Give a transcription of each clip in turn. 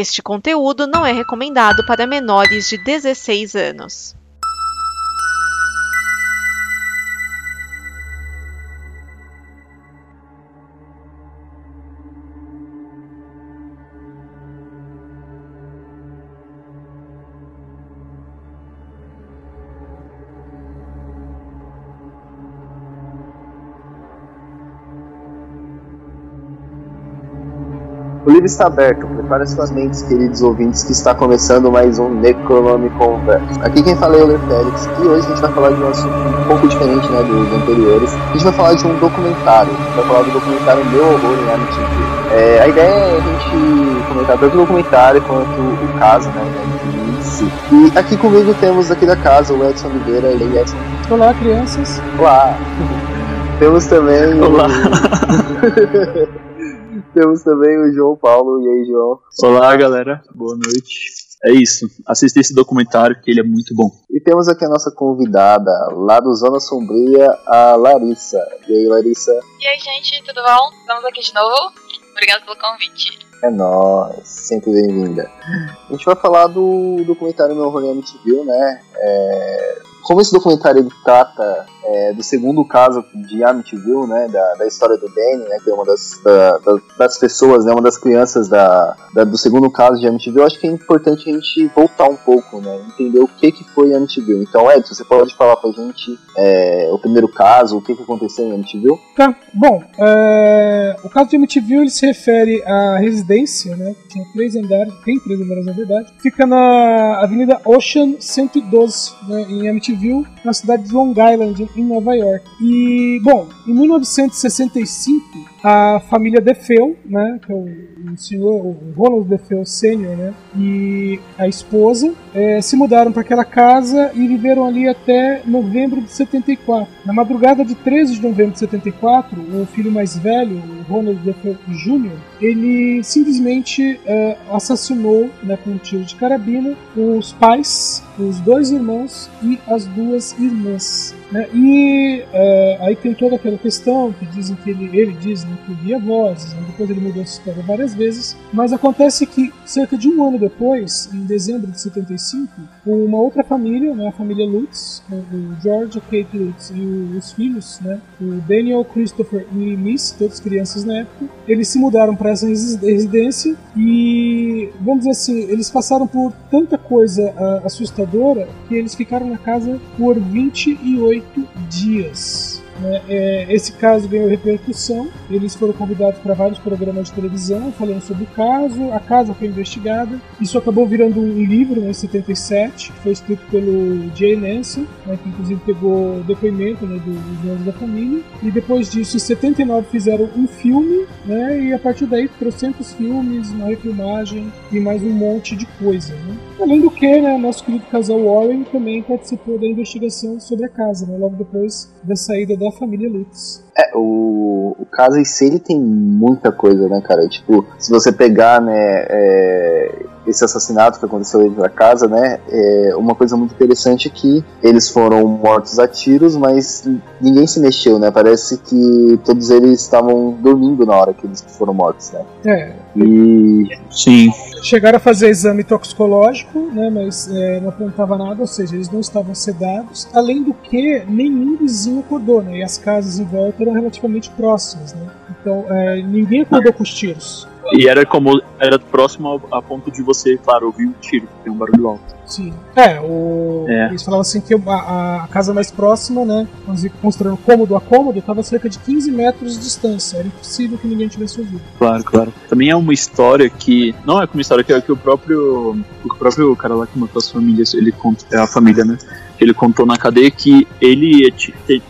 Este conteúdo não é recomendado para menores de 16 anos. Livro está aberto, prepare suas mentes, queridos ouvintes, que está começando mais um Necronome Converso. Aqui quem fala é o Ler Félix, e hoje a gente vai falar de um assunto um pouco diferente né, dos anteriores. A gente vai falar de um documentário, a gente vai falar do documentário Meu Horror em MTV. É, a ideia é a gente comentar tanto o documentário quanto o caso, né, em si. E aqui comigo temos aqui da casa o Edson Oliveira e Edson. Olá, crianças. Olá! temos também. Olá! Temos também o João Paulo. E aí, João? Olá, galera. Boa noite. É isso. Assista esse documentário que ele é muito bom. E temos aqui a nossa convidada, lá do Zona Sombria, a Larissa. E aí, Larissa? E aí, gente, tudo bom? Estamos aqui de novo. Obrigado pelo convite. É nóis, sempre bem-vinda. A gente vai falar do documentário Meu Rolê MTV, né? É... Como esse documentário ele trata é, do segundo caso de Amityville, né, da, da história do Danny, né, que é uma das, da, das pessoas, né, uma das crianças da, da, do segundo caso de Amityville, acho que é importante a gente voltar um pouco, né, entender o que que foi Amityville. Então, Edson, você pode falar pra gente é, o primeiro caso, o que que aconteceu em Amityville? Tá, bom, é, o caso de Amityville ele se refere à residência, né, que tinha três andares, tem três andares na verdade, fica na Avenida Ocean 112, né, em Amityville, na cidade de Long Island, em Nova York. E, bom, em 1965, a família DeFeo, né, que é o, senhor, o Ronald DeFeo Sr., né, e a esposa, é, se mudaram para aquela casa e viveram ali até novembro de 74. Na madrugada de 13 de novembro de 74, o filho mais velho, o Ronald DeFeo Jr., ele simplesmente é, assassinou, né, com um tiro de carabina, os pais, os dois irmãos e as duas irmãs. Né? E é, aí tem toda aquela questão que dizem que ele, ele diz né, que ouvia vozes, né? depois ele mudou essa história várias vezes, mas acontece que cerca de um ano depois, em dezembro de 75, uma outra família, né, a família Lutz, o George, a Kate Lutz e os filhos, né, o Daniel, Christopher e Miss, todas crianças na época, eles se mudaram para essa residência e, vamos dizer assim, eles passaram por tanta coisa uh, assustadora que eles ficaram na casa por 28 oito dias. Né? É, esse caso ganhou repercussão, eles foram convidados para vários programas de televisão falando sobre o caso, a casa foi investigada, isso acabou virando um livro né, em 77, que foi escrito pelo Jay Nancy, né, que inclusive pegou depoimento né, dos membros da família, e depois disso, em 79, fizeram um filme, né, e a partir daí, trocentos filmes, uma refilmagem e mais um monte de coisa. Né? Além do que, né, nosso querido casal Warren também participou da investigação sobre a casa, né, logo depois da saída da família Lutz. É, o, o caso em si ele tem muita coisa, né, cara? Tipo, se você pegar, né, é, esse assassinato que aconteceu dentro da casa, né, é uma coisa muito interessante é que eles foram mortos a tiros, mas ninguém se mexeu, né? Parece que todos eles estavam dormindo na hora que eles foram mortos, né? É. E... Sim. Chegaram a fazer exame toxicológico, né, mas é, não apontava nada, ou seja, eles não estavam sedados. Além do que, nenhum vizinho acordou, né? E as casas em volta relativamente próximas, né? Então, é, ninguém acordou com os tiros. E era como era próximo ao, a ponto de você, claro, ouvir um tiro, tem um barulho alto. Sim. É, o... É. eles falavam assim que a, a casa mais próxima, né, considerando cômodo a cômodo, estava a cerca de 15 metros de distância. Era impossível que ninguém tivesse ouvido. Claro, claro. Também é uma história que. Não é como história, que é que o próprio. O próprio cara lá que matou as famílias, ele conta. É a família, né? Ele contou na cadeia que ele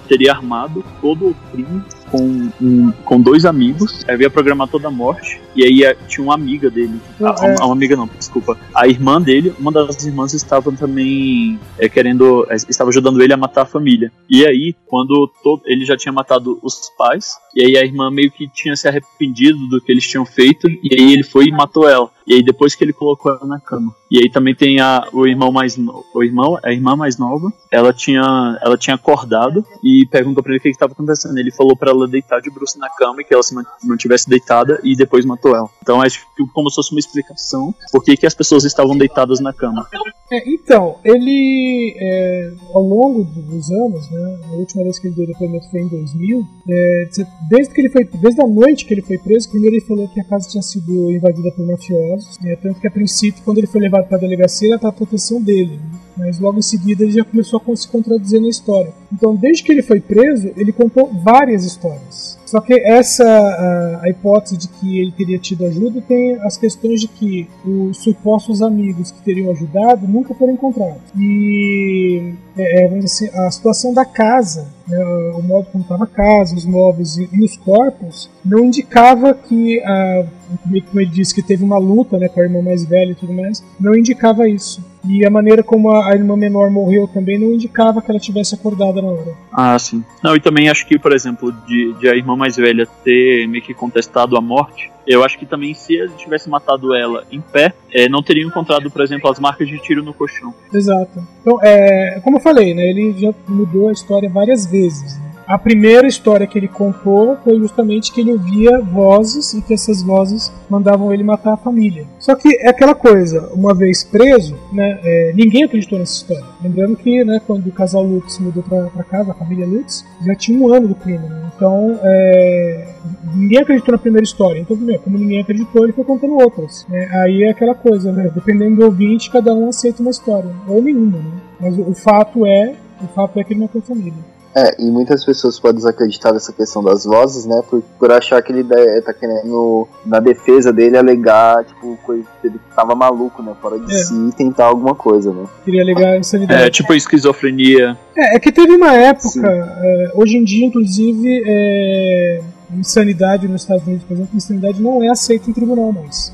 teria armado todo o crime com, um, com dois amigos, havia programado toda a morte, e aí eh, tinha uma amiga dele. Não, a, uma amiga não, desculpa. A irmã dele, uma das irmãs estava também é, querendo. É, estava ajudando ele a matar a família. E aí, quando todo, ele já tinha matado os pais, e aí a irmã meio que tinha se arrependido do que eles tinham feito, e aí ele foi e matou ela. E aí depois que ele colocou ela na cama. E aí também tem a, o irmão mais o irmão, a irmã mais nova, ela tinha ela tinha acordado e perguntou para ele o que estava acontecendo. Ele falou para ela deitar de bruxo na cama e que ela se mantivesse deitada e depois matou ela. Então acho que como se fosse uma explicação por que as pessoas estavam deitadas na cama. É, então, ele é, ao longo dos anos, né, a última vez que ele deu depoimento foi em 2000, é, desde que ele foi desde a noite que ele foi preso, primeiro ele falou que a casa tinha sido invadida por mafiosos, né, tanto que a princípio quando ele foi levado para a delegacia era para a proteção dele. Né? mas logo em seguida ele já começou a se contradizer na história. Então, desde que ele foi preso, ele contou várias histórias. Só que essa a, a, hipótese de que ele teria tido ajuda tem as questões de que os supostos amigos que teriam ajudado nunca foram encontrados. E é, é assim, a situação da casa, né, o modo como estava a casa, os móveis e, e, os corpos, não indicava que, a, como ele disse, que teve uma luta né, com a irmã mais velha e tudo mais, não indicava isso. E a maneira como a, a irmã menor morreu também não indicava que ela tivesse acordado na hora. Ah, sim. Não, e também acho que, por exemplo, de, de a irmã mais velha ter meio que contestado a morte, eu acho que também se ele tivesse matado ela em pé, é, não teria encontrado, por exemplo, as marcas de tiro no colchão. Exato. Então, é, como eu falei, né, ele já mudou a história várias vezes. A primeira história que ele contou foi justamente que ele ouvia vozes e que essas vozes mandavam ele matar a família. Só que é aquela coisa, uma vez preso, né, é, ninguém acreditou nessa história. Lembrando que né, quando o casal Lutz mudou para casa, a família Lutz, já tinha um ano do crime. Né? Então, é, ninguém acreditou na primeira história. Então, como ninguém acreditou, ele foi contando outras. Né? Aí é aquela coisa, né? dependendo do ouvinte, cada um aceita uma história, ou nenhuma. Né? Mas o, o fato é, o fato é que ele matou a família. É, e muitas pessoas podem desacreditar dessa questão das vozes, né? Por, por achar que ele tá querendo, na defesa dele, alegar, tipo, coisa que ele tava maluco, né? Fora de é. si e tentar alguma coisa, né? Queria alegar insanidade. É, tipo esquizofrenia. É, é que teve uma época, é, hoje em dia, inclusive, é, insanidade nos Estados Unidos, por exemplo, insanidade não é aceita em tribunal mais.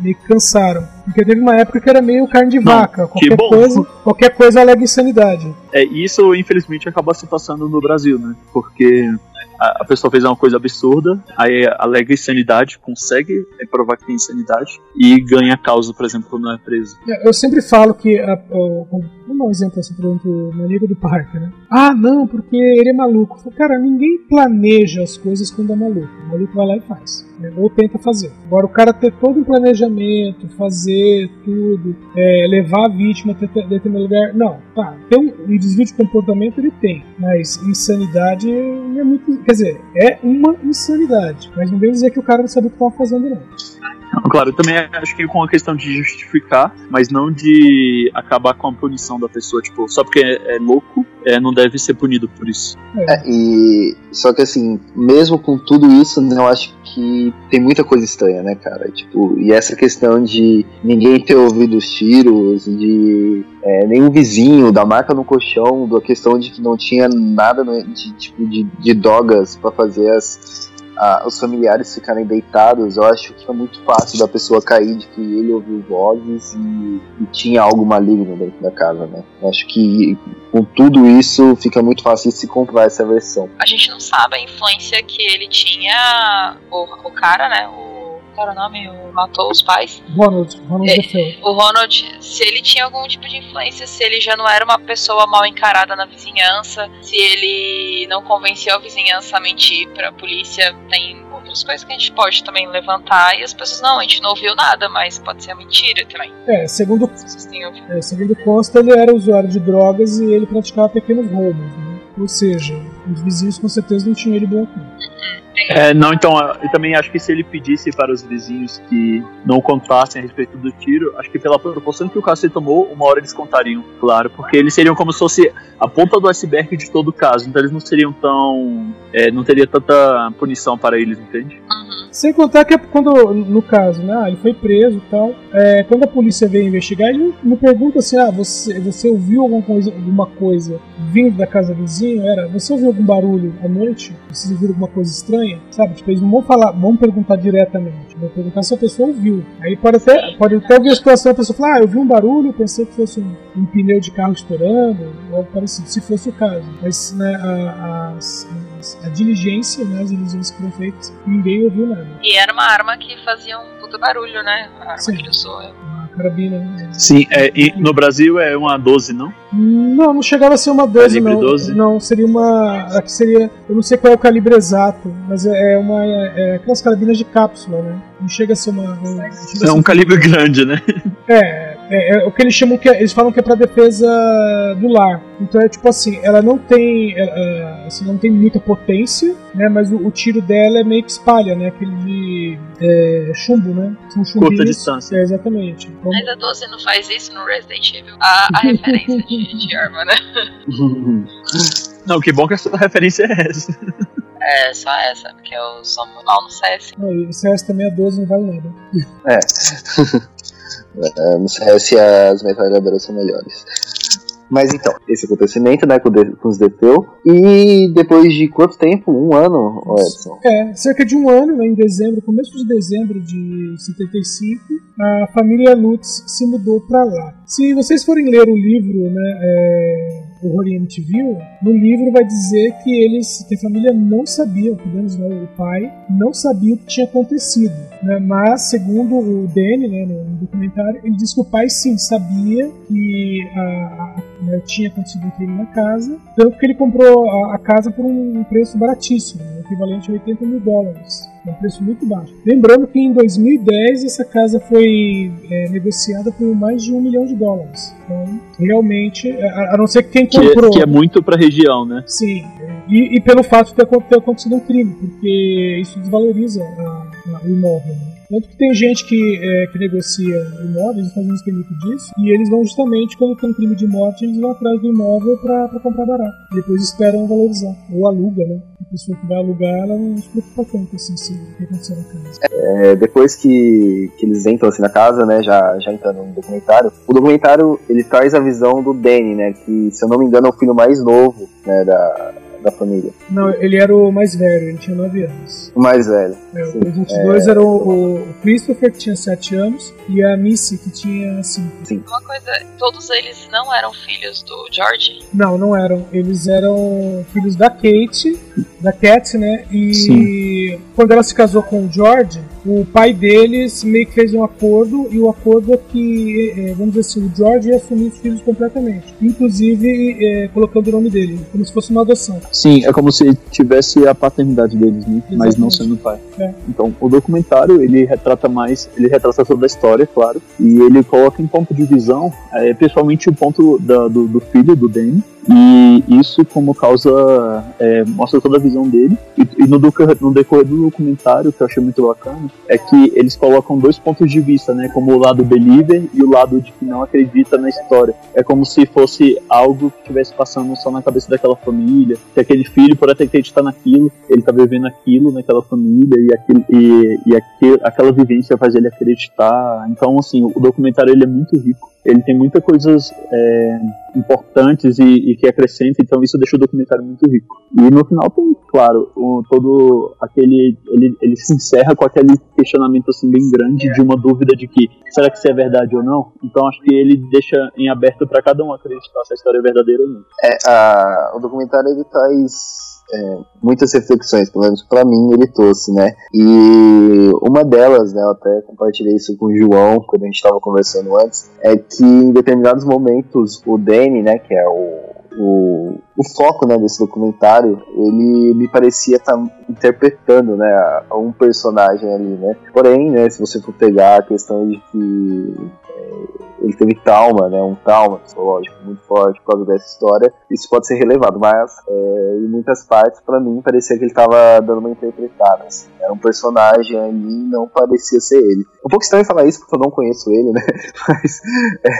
Meio que cansaram. Porque teve uma época que era meio carne de não, vaca. Qualquer coisa, qualquer coisa alega insanidade. É, isso infelizmente acaba se passando no Brasil, né? Porque a, pessoa fez uma coisa absurda, aí alega insanidade, consegue provar que tem insanidade e ganha a causa, por exemplo, quando não é preso. É, eu sempre falo que, a, a, um exemplo assim, por exemplo, o amigo do Parker, né? Ah, não, porque ele é maluco. Cara, ninguém planeja as coisas quando é maluco. O maluco vai lá e faz. Né? Ou tenta fazer. Agora, o cara ter todo um planejamento, fazer tudo, é, levar a vítima até determinado lugar. Não, tá. Tem um, um desvio de comportamento, ele tem. Mas insanidade é muito Quer dizer, é uma insanidade. Mas não vem dizer que o cara não sabe o que estava fazendo, não. Claro, eu também acho que com a questão de justificar, mas não de acabar com a punição da pessoa, tipo, só porque é, é louco, é, não deve ser punido por isso. É, e só que assim, mesmo com tudo isso, eu acho que tem muita coisa estranha, né, cara? Tipo, e essa questão de ninguém ter ouvido os tiros, de é, nenhum vizinho, da marca no colchão, da questão de que não tinha nada né, de tipo de, de drogas para fazer as a, os familiares ficarem deitados, eu acho que é muito fácil da pessoa cair de que ele ouviu vozes e, e tinha algo maligno dentro da casa, né? Eu acho que com tudo isso fica muito fácil de se comprar essa versão. A gente não sabe a influência que ele tinha, o, o cara, né? O era o nome? O matou os pais? Ronald. Ronald é, o Ronald, se ele tinha algum tipo de influência, se ele já não era uma pessoa mal encarada na vizinhança, se ele não convenceu a vizinhança a mentir pra polícia, tem outras coisas que a gente pode também levantar e as pessoas, não, a gente não ouviu nada, mas pode ser a mentira também. É, segundo, é, segundo consta, ele era usuário de drogas e ele praticava pequenos roubos, né? Ou seja, os vizinhos com certeza não tinham ele conta. É, não, então, eu também acho que se ele pedisse para os vizinhos que não contassem a respeito do tiro, acho que pela proporção que o caso tomou, uma hora eles contariam, claro, porque eles seriam como se fosse a ponta do iceberg de todo o caso, então eles não seriam tão. É, não teria tanta punição para eles, entende? Uhum. Sem contar que é quando, no caso, né, ele foi preso e tal, é, quando a polícia veio investigar, ele não pergunta assim, ah, você, você ouviu alguma coisa, alguma coisa vindo da casa do vizinho? Era, você ouviu algum barulho à noite? Vocês ouviram alguma coisa estranha? Sabe? Tipo, eles não vão falar, vão perguntar diretamente. Vão perguntar se a pessoa ouviu. Aí pode até, pode até ouvir a situação, a pessoa falar, ah, eu vi um barulho, pensei que fosse um, um pneu de carro estourando, ou algo parecido, se fosse o caso. Mas né, as, as as, a diligência, né, as diligências que foram feitas, ninguém ouviu nada. E era uma arma que fazia um puta barulho, né? A arma Sim. que ele usou. Uma carabina. né? Sim, é, e no Brasil é uma 12, não? Não, não chegava a ser uma 12, Calibre não. 12? Não, seria uma. Aqui seria. Eu não sei qual é o calibre exato, mas é é uma. É aquelas carabinas de cápsula, né? Não chega a ser uma. não a É um calibre grande, né? É, é, é o que eles chamam que é- eles falam que é pra defesa do lar. Então é tipo assim, ela não tem, é, é, assim, não tem muita potência, né? Mas o, o tiro dela é meio que espalha, né? Aquele de é, chumbo, né? São chumbinhos. distância. É, exatamente. Então, Mas a 12 não faz isso no Resident Evil. A, a referência de, de arma, né? Não, que bom que essa referência é essa. É só essa, porque eu sou mal no CS. não, e o CS também é 12, não vale nada. É, no CS as metralhadoras são melhores. Mas então, esse acontecimento, né, com, os Defeu. E depois de quanto tempo? Um ano, Edson? É, cerca de um ano, né, em dezembro, começo de dezembro de 75, a família Lutz se mudou para lá. Se vocês forem ler o livro, né, é, o Oriente Viu, no livro vai dizer que eles, que a família não sabia, pelo menos né, o pai, não sabia o que tinha acontecido. Né, mas, segundo o Danny, né, no, documentário, ele diz que o pai sim sabia que a, a- né, tinha acontecido crime na casa, tanto que ele comprou a, a casa por um preço baratíssimo, né, equivalente a 80 mil dólares. Um preço muito baixo. Lembrando que em 2010 essa casa foi é, negociada por mais de um milhão de dólares. Então, realmente, a, a não ser que quem Que, é- comprou. que é muito pra região, né? Sim, e, e pelo fato de ter, ter acontecido um crime, porque isso desvaloriza a- a- o imóvel. Né? Tanto que tem gente que, é, que negocia imóveis, Unidos tem muito disso, e eles vão justamente, quando tem um crime de morte, eles vão atrás do imóvel para comprar barato. Depois esperam valorizar. Ou aluga, né? A pessoa que vai alugar, ela não se preocupa tanto assim, se o que aconteceu na casa. É, depois que, que eles entram assim na casa, né, já, já entrando no documentário, o documentário ele traz a visão do Danny, né, que se eu não me engano é o filho mais novo, né, da, da família. Não, ele era o mais velho, ele tinha 9 anos. O mais velho. É, Sim, os outros dois eram o, o Christopher, que tinha 7 anos, e a Missy, que tinha 5. Uma coisa, todos eles não eram filhos do George? Não, não eram. Eles eram filhos da Kate, da Cat, né? E Sim. quando ela se casou com o George, o pai deles meio que fez um acordo, e o acordo é que, eh, vamos dizer assim, o George ia assumir os filhos completamente. Inclusive eh, colocando o nome dele, como se fosse uma adoção. Sim, é como se tivesse a paternidade deles, né? Mas não sendo pai. É. Então, o documentário, ele retrata mais, ele retrata toda a história, claro, e ele coloca em ponto de visão, é, principalmente o ponto da- do, do filho, do Danny, e isso como causa, é, mostra toda a visão dele, e, e no, no decorrer do documentário, que eu achei muito bacana, é que eles colocam dois pontos de vista, né, como o lado believer e o lado de que não acredita na história. É como se fosse algo que estivesse passando só na cabeça daquela família, que aquele filho, por até acreditar naquilo, ele tá vivendo aquilo naquela família e, aquilo, e, e aquele, aquela vivência faz ele acreditar. Então, assim, o documentário ele é muito rico. Ele tem muitas coisas é, importantes e, e que acrescenta, então isso deixa o documentário muito rico. E no final tem, claro, o, todo aquele. Ele, ele se encerra com aquele questionamento assim bem grande de uma dúvida de que será que isso é verdade ou não? Então acho que ele deixa em aberto para cada um acreditar se a história é verdadeira ou não. É, a, o documentário ele traz é, muitas reflexões, pelo menos pra mim ele trouxe, né? E uma delas, né, eu até compartilhei isso com o João quando a gente estava conversando antes, é que em determinados momentos o Danny, né, que é o, o, o foco né, desse documentário, ele me parecia estar interpretando né, um personagem ali, né? Porém, né, se você for pegar a questão de que ele teve trauma, né, um trauma psicológico muito forte por causa dessa história, isso pode ser relevado, mas é, em muitas partes, pra mim, parecia que ele tava dando uma interpretada, assim. era um personagem ali, não parecia ser ele. É um pouco estranho falar isso porque eu não conheço ele, né, mas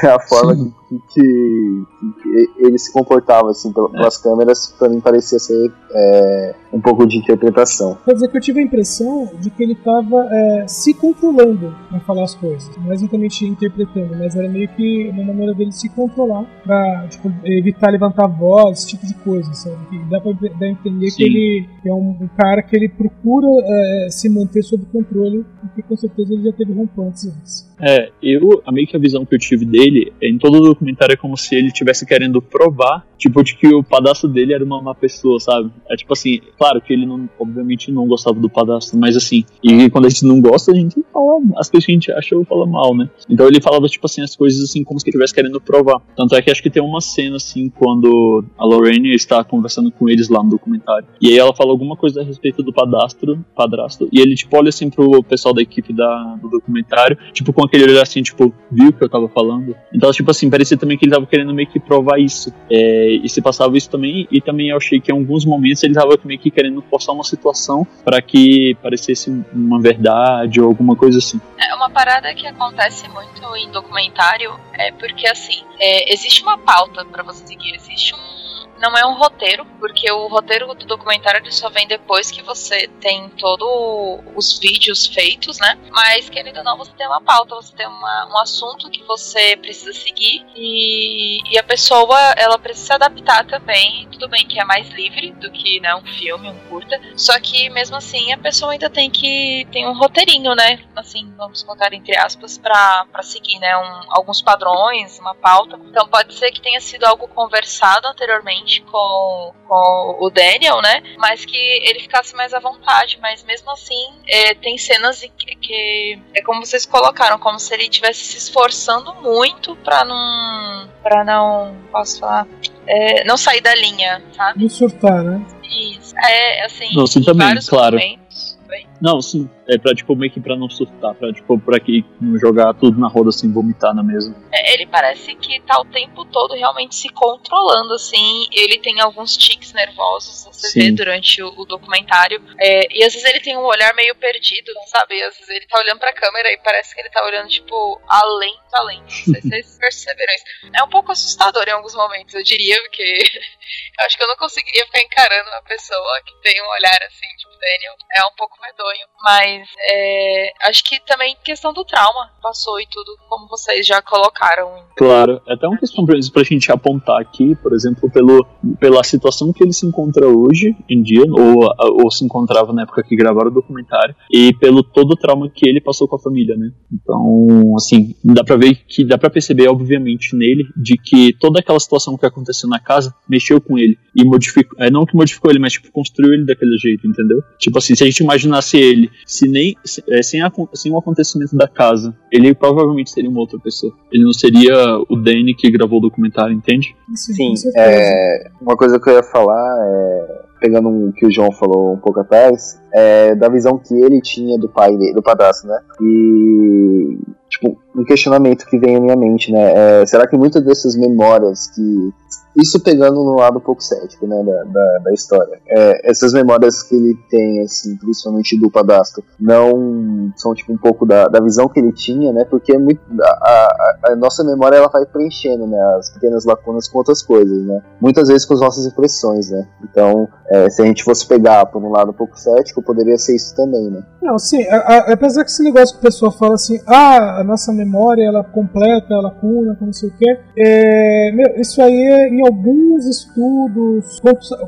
é a forma que, que, que- ele se comportava, assim, pel- pelas câmeras, pra mim parecia ser é, um pouco de interpretação. Quer dizer que eu tive a impressão de que ele estava se controlando para falar as coisas. É exatamente interpretando, mas era meio que uma maneira dele se controlar pra tipo, evitar levantar voz, esse tipo de coisa, sabe? Que dá pra a entender Sim. que ele é um, um cara que ele procura é, se manter sob controle, porque com certeza ele já teve rompantes antes. É, eu, a meio que a visão que eu tive dele, em todo o documentário é como se ele estivesse querendo provar, tipo, de que o padastro dele era uma má pessoa, sabe? É tipo assim, claro que ele não, obviamente não gostava do padastro, mas assim, e quando a gente não gosta, a gente fala as coisas que a gente acha ou fala mal, né? Então ele falava, tipo assim, as coisas assim, como se estivesse querendo provar. Tanto é que acho que tem uma cena, assim, quando a Lorraine está conversando com eles lá no documentário. E aí ela fala alguma coisa a respeito do padastro, padrasto, e ele, tipo, olha assim pro pessoal da equipe da, do documentário, tipo, com aquele olhar assim, tipo, viu o que eu tava falando? Então, tipo assim, parecia também que ele tava querendo meio que provar isso. É, e se passava isso também, e também eu achei que em alguns momentos ele tava meio que querendo forçar uma situação para que parecesse uma verdade ou alguma coisa assim. É uma parada que acontece muito em documentário, é porque assim, é, existe uma pauta para você seguir, existe um não é um roteiro, porque o roteiro do documentário ele só vem depois que você tem todos os vídeos feitos, né? Mas, querendo ou não, você tem uma pauta, você tem uma, um assunto que você precisa seguir e, e, a pessoa, ela precisa se adaptar também. Tudo bem que é mais livre do que né, um filme, um curta, só que mesmo assim a pessoa ainda tem que tem um roteirinho, né? Assim, vamos colocar entre aspas, para seguir, né? Um, alguns padrões, uma pauta. Então pode ser que tenha sido algo conversado anteriormente com, com o Daniel, né? Mas que ele ficasse mais à vontade. Mas mesmo assim, é, tem cenas que, que, é como vocês colocaram, como se ele estivesse se esforçando muito para não. para não. posso falar? É, não sair da linha, sabe? Não surtar, né? Isso. É, assim, não, sim, também, claro. Momentos, não, sim. É pra, tipo, meio que pra não surtar, pra, tipo, pra que não jogar tudo na roda assim, vomitar na mesa. É, ele parece que tá o tempo todo realmente se controlando, assim. Ele tem alguns tics nervosos, você Sim. vê durante o, o documentário. É, e às vezes ele tem um olhar meio perdido, sabe? Às vezes ele tá olhando pra câmera e parece que ele tá olhando, tipo, além do além. Não sei se vocês perceberam isso. É um pouco assustador em alguns momentos, eu diria, porque eu acho que eu não conseguiria ficar encarando uma pessoa que tem um olhar assim, tipo, Daniel. É um pouco medonho. Mas é, acho que também questão do trauma passou e tudo, como vocês já colocaram. Claro, é até uma questão pra gente apontar aqui, por exemplo, pelo, pela situação que ele se encontra hoje em dia, ou, ou se encontrava na época que gravaram o documentário, e pelo todo o trauma que ele passou com a família, né? Então, assim, dá pra ver que dá pra perceber, obviamente, nele, de que toda aquela situação que aconteceu na casa mexeu com ele e modificou, é, não que modificou ele, mas tipo, construiu ele daquele jeito, entendeu? Tipo assim, se a gente imaginasse ele, se nem é, sem, a, sem o acontecimento da casa, ele provavelmente seria uma outra pessoa. Ele não seria o Danny que gravou o documentário, entende? Sim, é, uma coisa que eu ia falar é pegando o que o João falou um pouco atrás, é, da visão que ele tinha do pai do padrasto, né? E tipo, um questionamento que vem à minha mente, né? É, será que muitas dessas memórias que isso pegando no lado um pouco cético, né, da, da, da história. É, essas memórias que ele tem, assim, principalmente do Padastro, não são, tipo, um pouco da, da visão que ele tinha, né, porque é muito, a, a, a, nossa memória, ela vai preenchendo, né, as pequenas lacunas com outras coisas, né, muitas vezes com as nossas impressões, né, então, é, se a gente fosse pegar por um lado um pouco cético, poderia ser isso também, né. Não, sim, apesar que esse negócio que o pessoal fala assim, ah, a nossa memória, ela completa, ela cuna, não sei o quê, é, meu, isso aí é em alguns estudos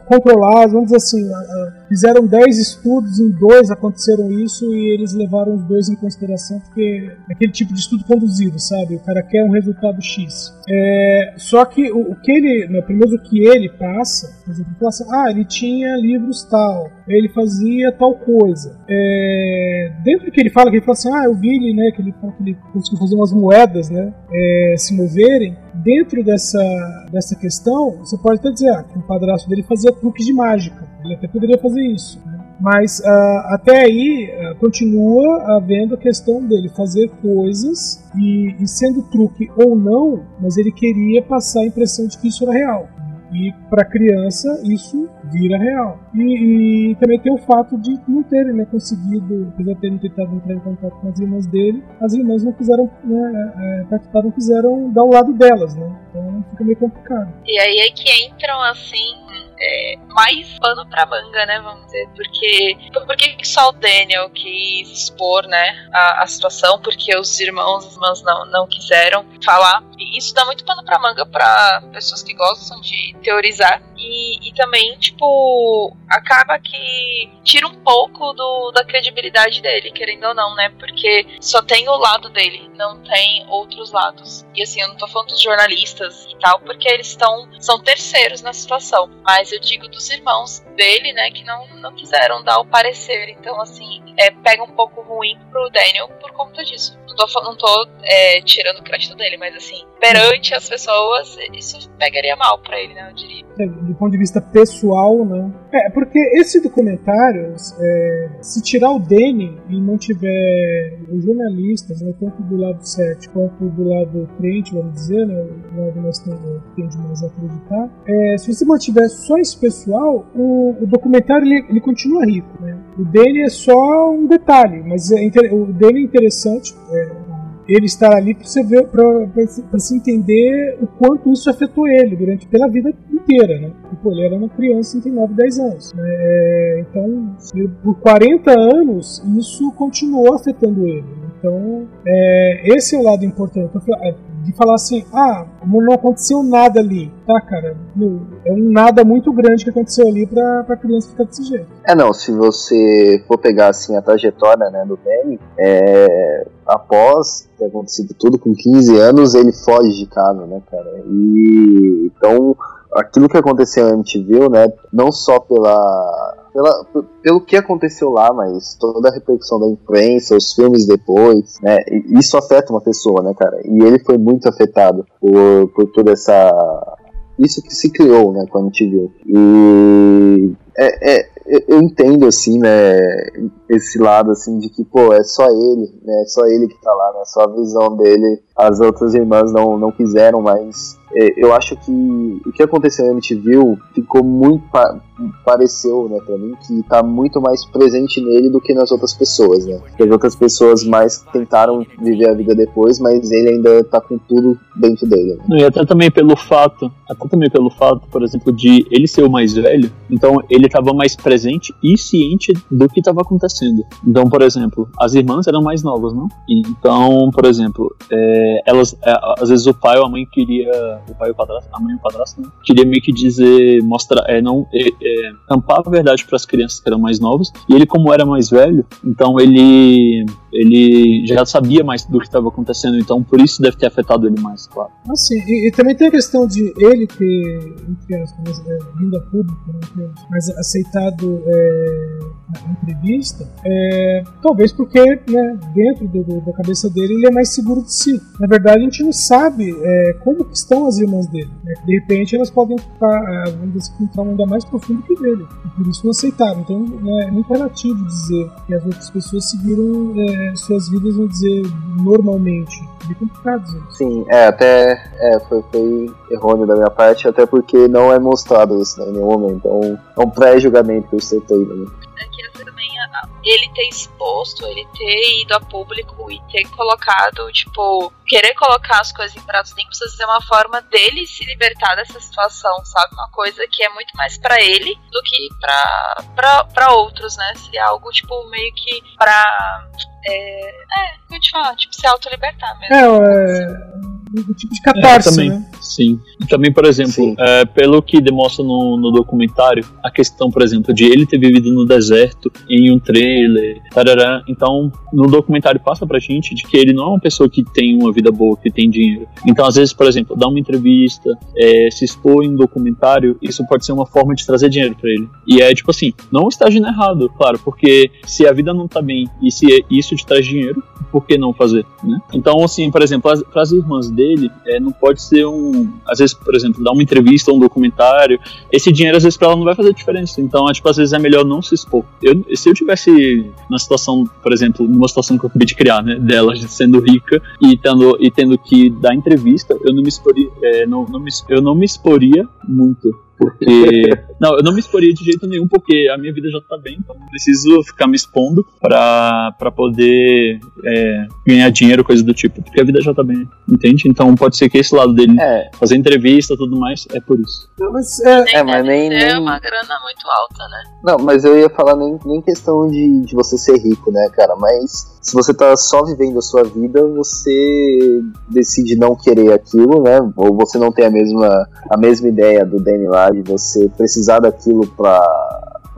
controlados, vamos dizer assim, fizeram 10 estudos, em dois aconteceram isso e eles levaram os dois em consideração, porque é aquele tipo de estudo conduzido, sabe? O cara quer um resultado X. É, só que o, o que ele, né, primeiro o que ele passa, por exemplo, fala assim, ah, ele tinha livros tal, ele fazia tal coisa. É, dentro do que ele fala, que ele fala assim, ah, eu vi ele, né, que ele, que ele conseguiu fazer umas moedas, né, é, se moverem, dentro dessa, dessa questão, você pode até dizer ah, que o padrasto dele fazia truques de mágica. Ele até poderia fazer isso. Mas uh, até aí uh, continua havendo a questão dele fazer coisas e, e, sendo truque ou não, mas ele queria passar a impressão de que isso era real. E para criança isso vira real. E, e, também tem o fato de não terem né, conseguido, apesar de terem tentado entrar em contato com as irmãs dele, as irmãs não quiseram né, é, participar, não quiseram dar o lado delas, né? Então fica meio complicado. E aí é que entram assim é, mais pano pra manga, né? Vamos dizer. Porque. Por que só o Daniel quis expor, né? A, a situação? Porque os irmãos e irmãs não, não quiseram falar. E isso dá muito pano pra manga pra pessoas que gostam de teorizar. E, e também, tipo, acaba que tira um pouco do, da credibilidade dele, querendo ou não, né? Porque só tem o lado dele, não tem outros lados. E assim, eu não tô falando dos jornalistas e tal, porque eles estão são terceiros na situação. Mas eu digo dos irmãos dele, né, que não, não quiseram dar o parecer. Então, assim, é, pega um pouco ruim pro Daniel por conta disso. Não tô, não tô é, tirando o crédito dele, mas assim, perante as pessoas, isso pegaria mal pra ele, né, eu diria. É, do ponto de vista pessoal, né? É, porque esse documentário, é, se tirar o Danny e mantiver os jornalistas, né, tanto do lado cético quanto do lado crente, vamos dizer, né, o lado mais tende mais acreditar, é, se você mantiver só esse pessoal, o, o documentário ele, ele, continua rico. Né? O Danny é só um detalhe, mas é, o Danny é interessante. É, ele estar ali para você ver, para se entender o quanto isso afetou ele durante pela vida inteira, né? Tipo, ele era uma criança tem 9, 10 anos. Né? É, então, por 40 anos, isso continuou afetando ele. Então, é, esse é o lado importante. De falar assim, ah, não aconteceu nada ali. Tá, cara, é um nada muito grande que aconteceu ali pra, pra criança ficar desse jeito. É, não, se você for pegar, assim, a trajetória, né, do Danny, é, após ter acontecido tudo com 15 anos, ele foge de casa, né, cara, e então aquilo que aconteceu na MTV, né, não só pela pela, pelo que aconteceu lá, mas toda a repercussão da imprensa, os filmes depois, né? Isso afeta uma pessoa, né, cara? E ele foi muito afetado por, por toda essa. Isso que se criou, né, quando a viu. E é, é, eu entendo, assim, né, esse lado, assim, de que, pô, é só ele, né, é só ele que tá lá, né, só a visão dele, as outras irmãs não, não quiseram, mas é, eu acho que o que aconteceu na MTV ficou muito pareceu, né, para mim, que tá muito mais presente nele do que nas outras pessoas, né? Porque as outras pessoas mais tentaram viver a vida depois, mas ele ainda tá com tudo dentro dele. Né? E até também pelo fato, até também pelo fato, por exemplo, de ele ser o mais velho, então ele tava mais presente e ciente do que estava acontecendo. Então, por exemplo, as irmãs eram mais novas, não? Então, por exemplo, é, elas, é, às vezes o pai ou a mãe queria o pai e o padrasto, a mãe e o padrasto, né? Queria meio que dizer, mostrar, é, não, é, é, tampar a verdade para as crianças que eram mais novas. E ele, como era mais velho, então ele ele já sabia mais do que estava acontecendo, então por isso deve ter afetado ele mais, claro. Assim, e, e também tem a questão de ele ter, entre aspas, é, vindo a público, né, mais aceitado é, na entrevista, é, talvez porque né, dentro do, do, da cabeça dele ele é mais seguro de si. Na verdade, a gente não sabe é, como estão as irmãs dele. Né? De repente, elas podem ficar, é, vamos dizer, com um ainda mais profundo que dele, e por isso não aceitaram. Então, né, é muito relativo dizer que as outras pessoas seguiram é, suas vidas, vamos dizer, normalmente. É complicado isso. Sim, é, até é, foi, foi errôneo da minha parte, até porque não é mostrado isso né, em nenhum momento. É um, é um pré-julgamento que eu citei. Né? É ele ter exposto, ele ter ido a público e ter colocado, tipo, querer colocar as coisas em pratos limpos, ser uma forma dele se libertar dessa situação, sabe? Uma coisa que é muito mais para ele do que para outros, né? Seria algo, tipo, meio que pra. É, é, te falar, tipo, se autolibertar mesmo. É, é tipo de catarse, é, também, né? Sim. E também, por exemplo, é, pelo que demonstra no, no, documentário, a questão, por exemplo, de ele ter vivido no deserto em um trailer, tarará, então no documentário passa pra gente de que ele não é uma pessoa que tem uma vida boa, que tem dinheiro. Então, às vezes, por exemplo, dar uma entrevista, é, se expor em um documentário, isso pode ser uma forma de trazer dinheiro para ele. E é tipo assim, não está agindo errado, claro, porque se a vida não tá bem e se isso te traz dinheiro, por que não fazer, né? Então, assim, por exemplo, para as irmãs dele, é, não pode ser um. Às vezes, por exemplo, dar uma entrevista ou um documentário, esse dinheiro às vezes para ela não vai fazer diferença. Então, é, tipo, às vezes é melhor não se expor. Eu, se eu tivesse na situação, por exemplo, numa situação que eu acabei de criar, né, dela sendo rica e tendo, e tendo que dar entrevista, eu não me exporia, é, não, não me, eu não me exporia muito porque. não, eu não me exporia de jeito nenhum, porque a minha vida já tá bem, então não preciso ficar me expondo pra, pra poder é, ganhar dinheiro, coisa do tipo, porque a vida já tá bem, entende? Então pode ser que esse lado dele, é. fazer entrevista e tudo mais, é por isso. Mas, é, é, mas nem. É uma grana muito alta, né? Não, mas eu ia falar nem, nem questão de, de você ser rico, né, cara, mas se você tá só vivendo a sua vida, você decide não querer aquilo, né? Ou você não tem a mesma, a mesma ideia do Danny lá de você precisar daquilo pra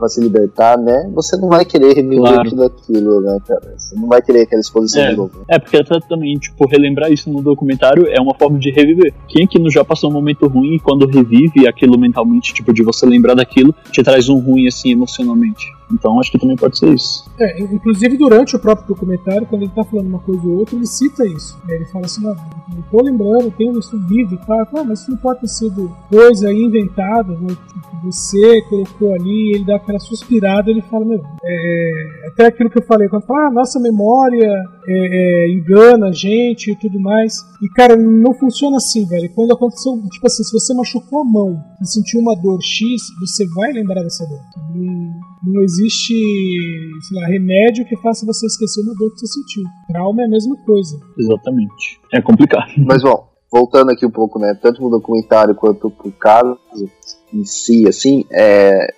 pra se libertar, né? Você não vai querer reviver Claro. tudo aquilo, né, cara? Você não vai querer aquela exposição de novo. É, porque até também, tipo, relembrar isso no documentário é uma forma de reviver. Quem aqui não já passou um momento ruim e quando revive aquilo mentalmente, tipo, de você lembrar daquilo, te traz um ruim, assim, emocionalmente. Então acho que também pode ser isso. É, inclusive durante o próprio documentário, quando ele tá falando uma coisa ou outra, ele cita isso. Ele fala assim, não, eu tô lembrando, tenho isso vivo e tal. Ah, mas isso não pode ter sido coisa inventada, né? que você colocou ali, ele dá aquela suspirada, ele fala, meu, é, até aquilo que eu falei, quando fala, ah, nossa memória é, é, engana a gente e tudo mais. E cara, não funciona assim, velho. Quando aconteceu, tipo assim, se você machucou a mão e sentiu uma dor X, você vai lembrar dessa dor. Não, não existe, sei lá, remédio que faça você esquecer uma dor que você sentiu. Trauma é a mesma coisa. Exatamente. É complicado. Mas bom, voltando aqui um pouco, né? Tanto no documentário quanto pro caso em si, assim, é,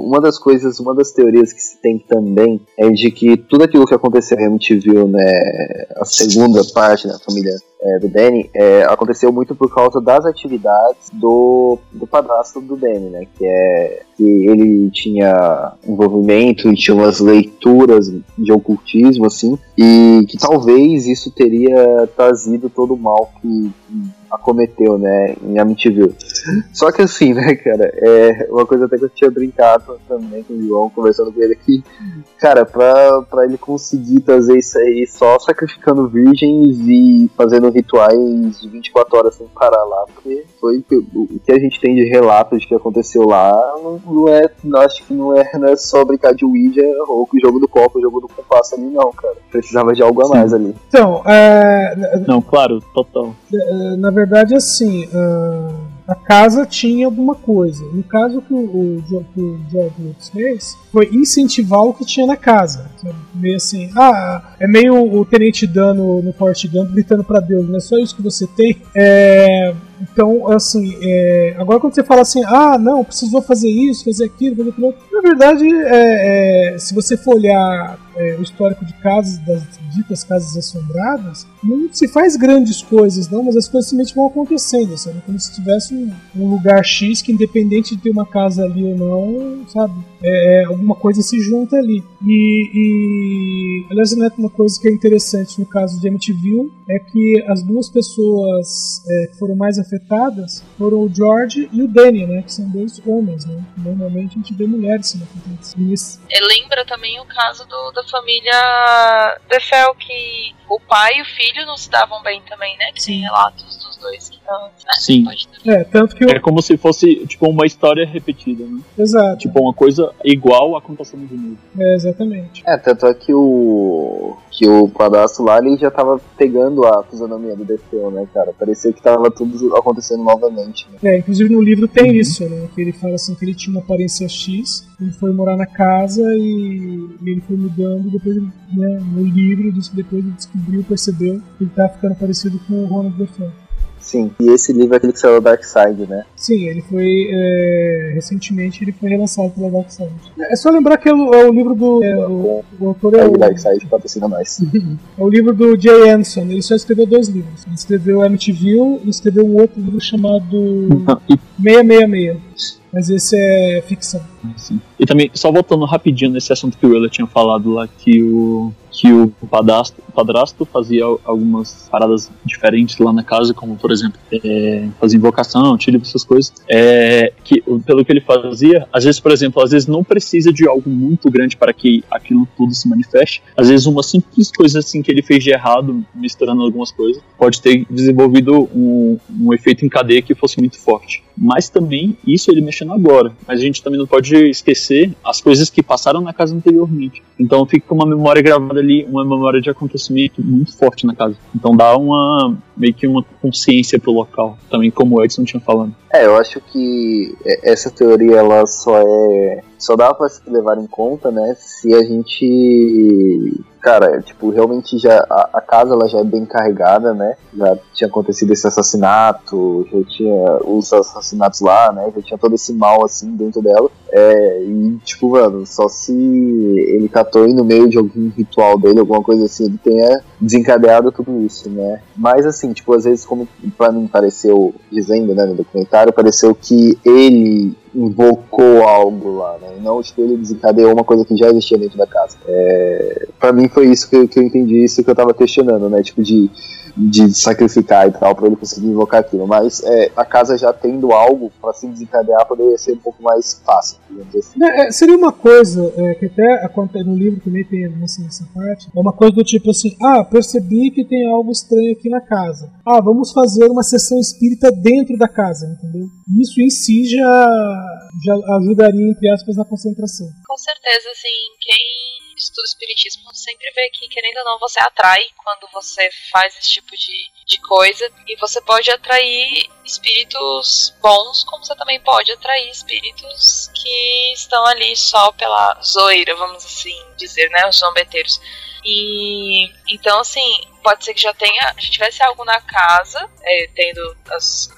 uma das coisas, uma das teorias que se tem também é de que tudo aquilo que aconteceu em MTV, né, a segunda parte da família é, do Danny, é, aconteceu muito por causa das atividades do, do padrasto do Danny, né, que é que ele tinha envolvimento e tinha umas leituras de ocultismo, assim, e que talvez isso teria trazido todo o mal que acometeu, né, em Amityville. Só que assim, né, cara, é uma coisa até que eu tinha brincado também com o João, conversando com ele aqui, cara, pra, pra ele conseguir trazer isso aí só sacrificando virgens e fazendo rituais de 24 horas sem parar lá, porque foi o que a gente tem de relatos de que aconteceu lá, não, não é, não, acho que não é, não é só brincar de Ouija ou com o jogo do copo, o jogo do compasso ali, não, cara. Precisava de algo a Sim. mais ali. Então, é, Não, claro, total. É, na verdade, assim, ah, a casa tinha alguma coisa. No caso que o, que o George Lucas fez, foi incentivar o que tinha na casa. sabe? Meio assim, ah, é meio o Tenente Dan no, Forrest Gump gritando pra Deus, não é só isso que você tem? É, então, assim, é, agora quando você fala assim, ah, não, precisou fazer isso, fazer aquilo, fazer aquilo, outro", na verdade, é, é, se você for olhar é, o histórico de casas, das ditas casas assombradas, não se faz grandes coisas, não, mas as coisas simplesmente vão acontecendo, sabe? Como se tivesse um, um lugar X que, independente de ter uma casa ali ou não, sabe? É, é, alguma coisa se junta ali. E, e aliás, né, uma coisa que é interessante no caso de Amityville é que as duas pessoas é, que foram mais afetadas foram o George e o Danny, né? Que são dois homens, né? Normalmente a gente vê mulheres sendo afetadas. E lembra também o caso do, da família Befel, que o pai e o filho não se davam bem também, né? Que tem relatos dos dois. Então, é, Sim. É, tanto que o. É como se fosse, tipo, uma história repetida, né? Exato. Tipo, uma coisa igual acontecendo de novo. É, exatamente. É, tanto é que o. que o padrasto lá ele já tava pegando a fisionomia do Defeu, né, cara? Parecia que tava tudo acontecendo novamente. Né? É, inclusive no livro tem isso, né? Que ele fala assim que ele tinha uma aparência X, ele foi morar na casa e, e ele foi mudando, e depois ele, né, no livro depois ele descobriu, percebeu que ele tá ficando parecido com o Ronald DeFeo. Sim. E esse livro é aquele que saiu Dark Side, né? Sim, ele foi. é, recentemente ele foi relançado pela Dark Side. É só lembrar que é o, é o livro do. é, o, o autor é É o, Dark Side patrocina mais. é o livro do Jay Anderson. Ele só escreveu dois livros. Ele escreveu Amityville e escreveu um outro livro chamado E, 666. Mas esse é ficção. assim, e também, só voltando rapidinho nesse assunto que o Willa tinha falado lá, que o, que o padrasto, padrasto fazia algumas paradas diferentes lá na casa, como, por exemplo, é, fazia invocação, tira essas coisas. É, que, pelo que ele fazia, às vezes, por exemplo, às vezes não precisa de algo muito grande para que aquilo tudo se manifeste. Às vezes, uma simples coisa assim que ele fez de errado, misturando algumas coisas, pode ter desenvolvido um, um efeito em cadeia que fosse muito forte. Mas também, isso ele agora. Mas a gente também não pode esquecer as coisas que passaram na casa anteriormente. Então fica uma memória gravada ali, uma memória de acontecimento muito forte na casa. Então dá uma meio que uma consciência pro local, também como o Edson tinha falado. É, eu acho que essa teoria ela só é. Só dá pra se levar em conta, né? Se a gente cara, tipo, realmente já a, a, casa ela já é bem carregada, né? Já tinha acontecido esse assassinato, já tinha os assassinatos lá, né? Já tinha todo esse mal assim dentro dela. É, e tipo, mano, só se ele catou aí no meio de algum ritual dele, alguma coisa assim, ele tenha desencadeado tudo isso, né? Mas assim, tipo, às vezes, como pra mim pareceu, dizendo, né, no documentário, pareceu que ele invocou algo lá, né? Não, tipo, ele desencadeou uma coisa que já existia dentro da casa. É, para mim foi isso que, que eu entendi, isso que eu tava questionando, né? Tipo, de de sacrificar e tal para ele conseguir invocar aquilo. Mas é, a casa já tendo algo para se desencadear poderia ser um pouco mais fácil, digamos assim. É, seria uma coisa é, que até acontece no livro também tem nessa, nessa parte. É uma coisa do tipo assim: ah, percebi que tem algo estranho aqui na casa. Ah, vamos fazer uma sessão espírita dentro da casa, entendeu? Isso em si já, já ajudaria, entre aspas, na concentração. Com certeza, assim, quem estuda espiritismo sempre vê que, querendo ou não, você atrai quando você faz esse tipo de, de coisa. E você pode atrair espíritos bons, como você também pode atrair espíritos que estão ali só pela zoeira, vamos assim dizer, né? Os zombeteiros. E então, assim, pode ser que já tenha, já tivesse algo na casa, é, tendo as,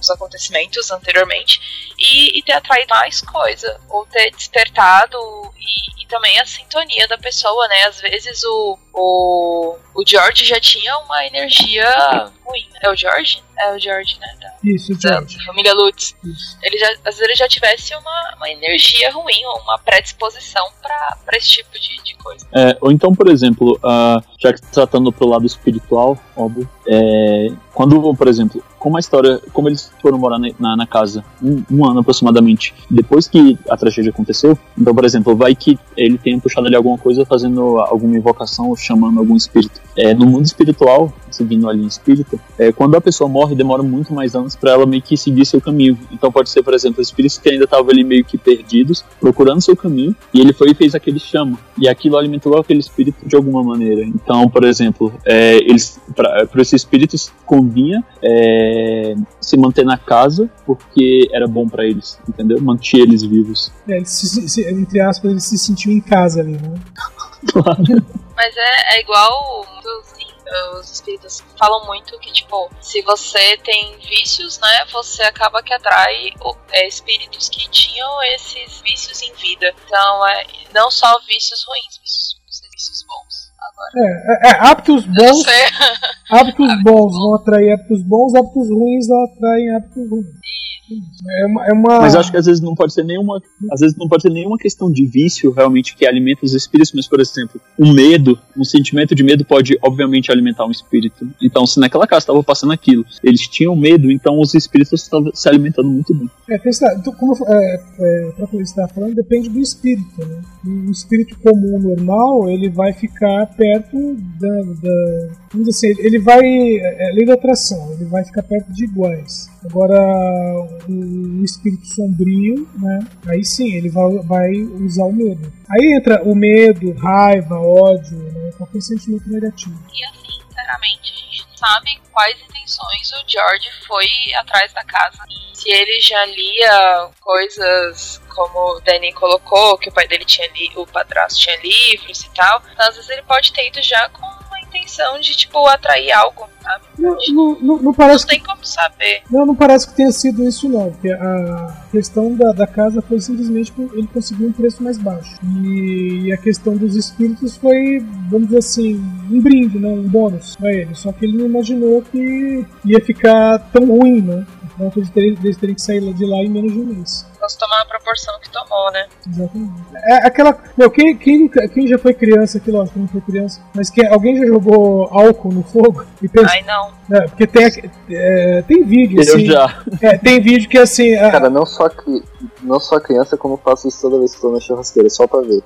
os acontecimentos anteriormente, e, e, ter atraído mais coisa, ou ter despertado e, e, também a sintonia da pessoa, né? Às vezes o, o, o George já tinha uma energia ruim. É o George? É o George, né? Da, Isso, o George. Da família Lutz. Isso. Ele já, às vezes ele já tivesse uma, uma energia ruim, ou uma predisposição para esse tipo de, de coisa. É, ou então, por exemplo, uh, já que tratando pro lado espiritual, óbvio, é, quando, por exemplo, como a história, como eles foram morar na, na casa um, um, ano aproximadamente depois que a tragédia aconteceu, então, por exemplo, vai que ele tenha puxado ali alguma coisa fazendo alguma invocação ou chamando algum espírito. É, no mundo espiritual, seguindo a linha espírita, é, quando a pessoa morre, demora muito mais anos para ela meio que seguir seu caminho. Então pode ser, por exemplo, espíritos que ainda estavam ali meio que perdidos, procurando seu caminho, e ele foi e fez aquele chama. E aquilo alimentou aquele espírito de alguma maneira. Então, por exemplo, é, eles para esses espíritos convinha é, se manter na casa porque era bom para eles, entendeu? Mantinha eles vivos. É, eles se, se, entre aspas, eles se sentiam em casa ali, né? claro. Mas é, é igual os espíritos falam muito que, tipo, se você tem vícios, né, você acaba que atrai é, espíritos que tinham esses vícios em vida. Então, é, não só vícios ruins, vícios, vícios bons. Agora. É, é, é hábitos bons. hábitos bons vão atrair hábitos bons, hábitos ruins vão atrair hábitos ruins. É uma, é uma... Mas acho que às vezes não pode ser nenhuma, às vezes não pode ser nenhuma questão de vício realmente que alimenta os espíritos, mas por exemplo, um medo, um sentimento de medo pode obviamente alimentar um espírito. Então, se naquela casa estava passando aquilo, eles tinham medo, então os espíritos estavam se alimentando muito bem. É, então, como é, é, você estava falando, depende do espírito. Né? Um espírito comum, normal, ele vai ficar perto da, da vamos dizer assim, ele vai, é, é lei da atração, ele vai ficar perto de iguais. Agora, o espírito sombrio, né? Aí sim, ele vai, vai usar o medo. Aí entra o medo, raiva, ódio, né? qualquer sentimento negativo. E assim, sinceramente, a gente não sabe quais intenções o George foi atrás da casa. Se ele já lia coisas como o Danny colocou, que o pai dele tinha li, o padrasto tinha livros e tal. Então, às vezes ele pode ter ido já com intenção de, tipo, atrair algo sabe? Não, não, não, não parece não tem como saber. Não, não parece que tenha sido isso, não. Porque a questão da, da casa foi simplesmente que ele conseguiu um preço mais baixo. E a questão dos espíritos foi, vamos dizer assim, um brinde, né? um bônus pra ele. Só que ele não imaginou que ia ficar tão ruim, né? Então eles teriam, eles teriam que sair de lá em menos de um mês posso tomar a proporção que tomou, né? Exatamente. É aquela. Meu, quem, quem, quem já foi criança aqui, lógico, não foi criança, mas quem, alguém já jogou álcool no fogo e pensa. Ai, não. É, porque tem, é, tem vídeo. Eu assim, já. É, tem vídeo que assim. Cara, não só que não só criança, como faço isso toda vez que estou na churrasqueira, só pra ver.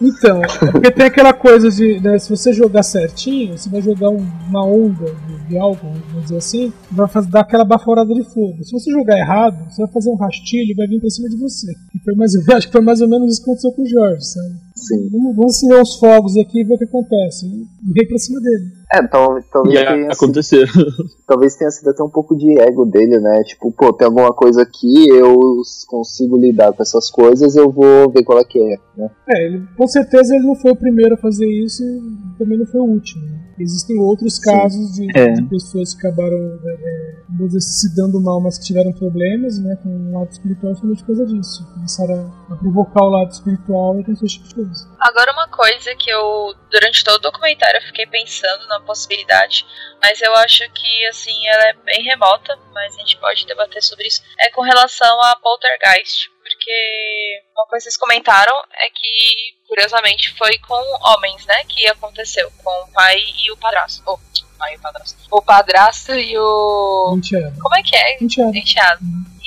Então, é porque tem aquela coisa de, né, se você jogar certinho, você vai jogar um, uma onda de, de álcool, vamos dizer assim, vai fazer, dar aquela baforada de fogo. Se você jogar errado, você vai fazer um rastilho e vai vir pra cima de você. E foi mais, acho que foi mais ou menos isso que aconteceu com o Jorge, sabe? Sim. Vamos, vamos acender uns fogos aqui e ver o que acontece. E veio pra cima dele. É, tal, talvez, E tenha sido, aconteceu. talvez tenha sido até um pouco de ego dele, né? Tipo, pô, tem alguma coisa aqui, eu consigo lidar com essas coisas, eu vou ver qual é que é, né? É, ele, com certeza ele não foi o primeiro a fazer isso e também não foi o último. né? Existem outros casos de, É. de pessoas que acabaram é, é, dizer, se dando mal, mas que tiveram problemas né, com o lado espiritual justamente por causa disso. Começaram a, a provocar o lado espiritual e tem esse tipo de coisa. Agora, uma coisa que eu, durante todo o documentário, eu fiquei pensando na possibilidade, mas eu acho que, assim, ela é bem remota, mas a gente pode debater sobre isso, é com relação a Poltergeist. Porque uma coisa que vocês comentaram é que, curiosamente, foi com homens, né, que aconteceu, com o pai e o padrasto. Oh, pai e o padrasto. O padrasto e o... Enteado. Como é que é? Enteado. enteado.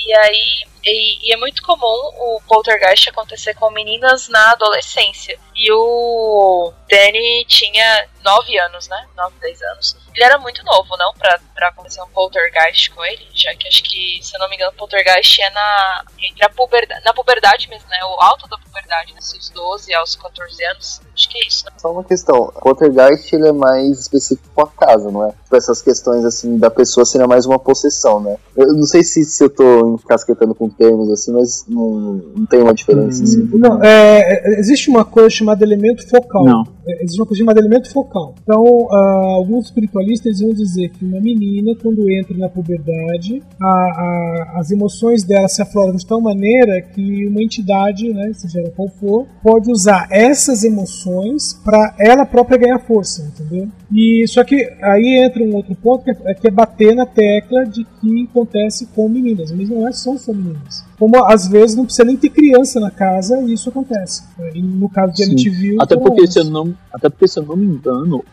E aí, e, e é muito comum o poltergeist acontecer com meninas na adolescência. E o Danny tinha 9 anos, né? 9, 10 anos. Ele era muito novo, não? Pra, pra acontecer um poltergeist com ele. Já que acho que, se eu não me engano, poltergeist é na, entre a puberdade, na puberdade mesmo, né? O alto da puberdade, né? Dos 12 aos 14 anos. Acho que é isso, né? Só uma questão, o Poltergeist ele é mais específico com a casa, não é? Tipo, essas questões assim da pessoa seria mais uma possessão, né? Eu não sei se, se eu tô encasquetando com termos assim, mas não, não tem uma diferença assim. Não, é, é, existe uma coisa chamada elemento focal. Não. É, existe uma coisa chamada elemento focal. Então, ah, alguns espiritualistas vão dizer que uma menina, quando entra na puberdade, a- a- as emoções dela se afloram de tal maneira que uma entidade, né, seja ela qual for, pode usar essas emoções para ela própria ganhar força, entendeu? E só que aí entra um outro ponto que é, que é bater na tecla de que acontece com meninas, mas não é só só meninas. Como às vezes não precisa nem ter criança na casa e isso acontece. E no caso de Sim. MTV, Até porque, se eu não, até porque, se eu não me engano,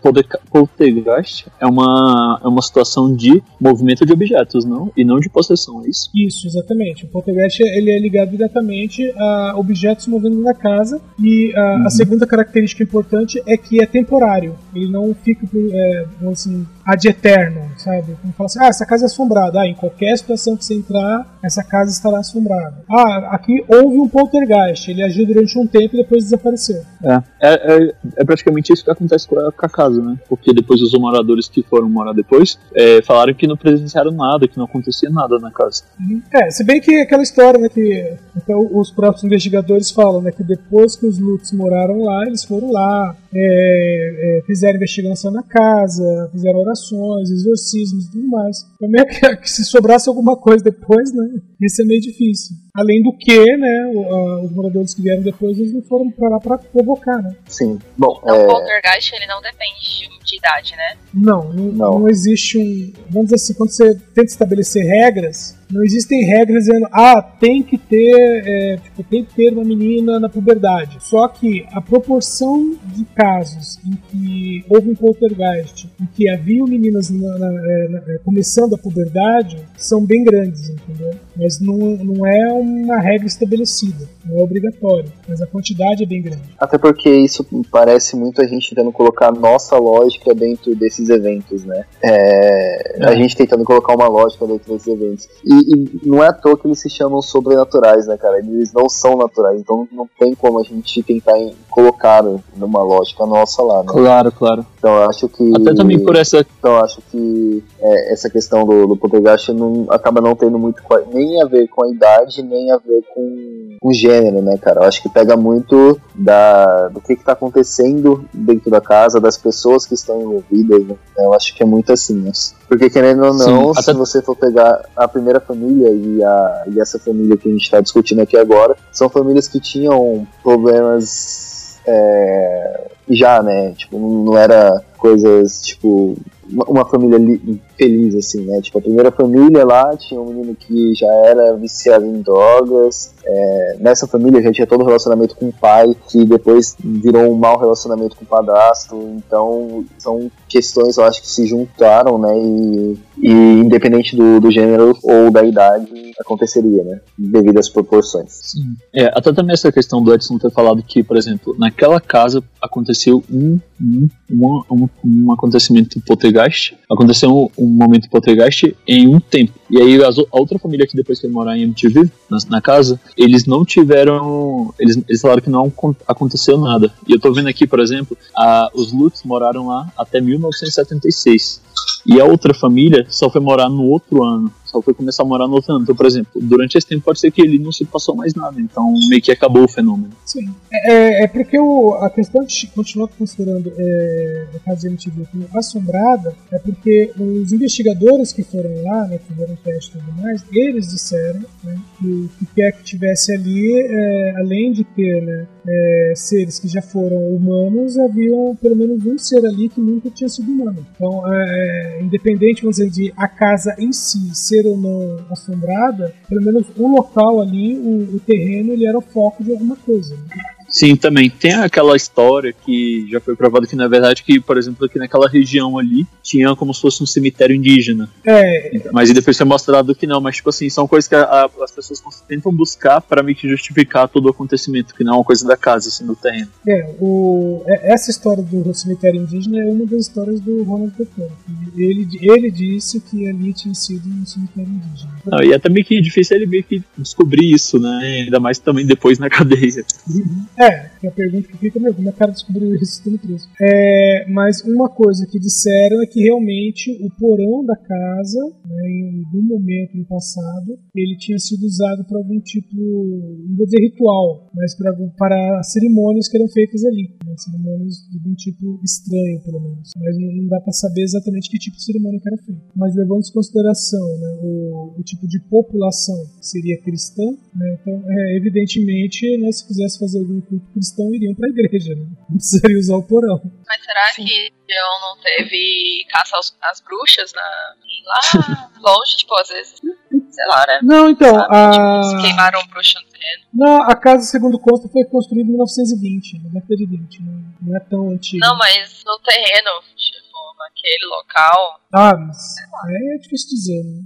poltergeist é uma, é uma situação de movimento de objetos, não? E não de possessão, é isso? Isso, exatamente. O poltergeist ele é ligado diretamente a objetos movendo na casa e a, a segunda característica importante é que é temporário. Ele não fica por, é, assim, ad eterno, sabe? Como fala assim, ah, essa casa é assombrada. Ah, em qualquer situação que você entrar, essa casa estará assombrada. Ah, aqui houve um poltergeist. Ele agiu durante um tempo e depois desapareceu. É, é, é, é praticamente isso que acontece com a, com a casa, né? Porque depois os moradores que foram morar depois é, falaram que não presenciaram nada, que não acontecia nada na casa. É, se bem que aquela história, né, que até os próprios investigadores falam, né, que depois que os Lutz moraram lá, eles foram lá, é, é, fizeram investigação na casa, fizeram orações, exorcismos e tudo mais. Também é que, que se sobrasse alguma coisa depois, né, isso é meio difícil. Além do que, né, o- a- os moradores que vieram depois, eles não foram pra lá pra provocar, né. Sim. Bom, Então, é, o poltergeist, ele não depende de, de idade, né? Não, não, Não. não existe um. Vamos dizer assim, quando você tenta estabelecer regras, não existem regras dizendo, ah, tem que ter, é, tipo, tem que ter uma menina na puberdade. Só que a proporção de casos em que houve um poltergeist, em que haviam meninas na- na- é, na- é, começando a puberdade, são bem grandes, entendeu? Mas não, não é uma regra estabelecida, não é obrigatório, mas a quantidade é bem grande. Até porque isso parece muito a gente tentando colocar nossa lógica dentro desses eventos, né? É, A gente tentando colocar uma lógica dentro desses eventos. E, e não é à toa que eles se chamam sobrenaturais, né, cara? Eles não são naturais, então não tem como a gente tentar em- colocar numa lógica nossa lá, né? Claro, claro. Então eu acho que. Até também por essa. Então eu acho que é, essa questão do, do poltergeist não, acaba não tendo muito nem a ver com a idade, nem a ver com o gênero, né, cara? Eu acho que pega muito da, do que, que tá acontecendo dentro da casa, das pessoas que estão envolvidas, né? Eu acho que é muito assim, né? Porque querendo ou não, Sim, se até- você for pegar a primeira família e, a, e essa família que a gente tá discutindo aqui agora, são famílias que tinham problemas é, já, né? Tipo, não era coisas, tipo, uma, família li- feliz, assim, né? Tipo, a primeira família lá tinha um menino que já era viciado em drogas. é, nessa família já tinha todo o relacionamento com o pai, que depois virou um mau relacionamento com o padrasto. Então, são questões, eu acho, que se juntaram, né? E, e independente do, do gênero ou da idade, aconteceria, né? Devido às proporções. É, até também essa questão do Edson ter falado que, por exemplo, naquela casa aconteceu um, um, um, um, um acontecimento poltergeist. Aconteceu um, um momento poltergeist em um tempo. E aí a outra família que depois foi morar em MTV, na, na casa, eles não tiveram. Eles, eles falaram que não aconteceu nada. E eu tô vendo aqui, por exemplo, a, os Lutz moraram lá até 1976. E a outra família só foi morar no outro ano só foi começar a morar no outro ano. Então, por exemplo, durante esse tempo pode ser que ele não se passou mais nada, então meio que acabou o fenômeno. Sim. É, é porque o, a questão de continuar considerando é, a casa de MTV como assombrada é porque os investigadores que foram lá, né, que fizeram teste e tudo mais, eles disseram né, que o que quer que tivesse ali, é, além de ter né, é, seres que já foram humanos, havia pelo menos um ser ali que nunca tinha sido humano. Então, é, independente, vamos dizer, de a casa em si ser ser ou não assombrada, pelo menos o local ali, o, o terreno, ele era o foco de alguma coisa. Né? Sim, também tem aquela história que já foi provado que na verdade que, por exemplo, aqui naquela região ali tinha como se fosse um cemitério indígena. É. Mas depois foi mostrado que não, mas tipo assim, são coisas que a, a, as pessoas tentam buscar para meio que justificar todo o acontecimento, que não é uma coisa da casa, assim, do terreno. É, o, é, essa história do cemitério indígena é uma das histórias do Ronald Pepper. Ele, ele disse que ali tinha sido um cemitério indígena. Não, e é também que difícil ele meio que descobrir isso, né? Ainda mais também depois na cadeia. É, é, é a pergunta que fica, meu, como é que o cara descobriu isso tudo preso? É, mas uma coisa que disseram é que realmente o porão da casa, né, em algum momento no passado, ele tinha sido usado para algum tipo, não vou dizer ritual, mas para, para cerimônias que eram feitas ali. Né, cerimônias de algum tipo estranho, pelo menos. Mas não, não dá para saber exatamente que tipo de cerimônia que era feita. Mas levando em consideração né, o, o, tipo de população que seria cristã, né, então, é, evidentemente, né, se quisesse fazer algum culto cristão iriam para a igreja, né? Não precisaria usar o porão. Mas será Sim. que João não teve caça aos, às bruxas na, lá longe, tipo, às vezes, sei lá, né? Não, então, Sabe? a... Tipo, bruxa no terreno. Não, a casa, segundo consta, foi construída em 1920, na década de 20, não, não é tão antiga. Não, mas no terreno, tipo, naquele local... Ah, mas é difícil dizer, né?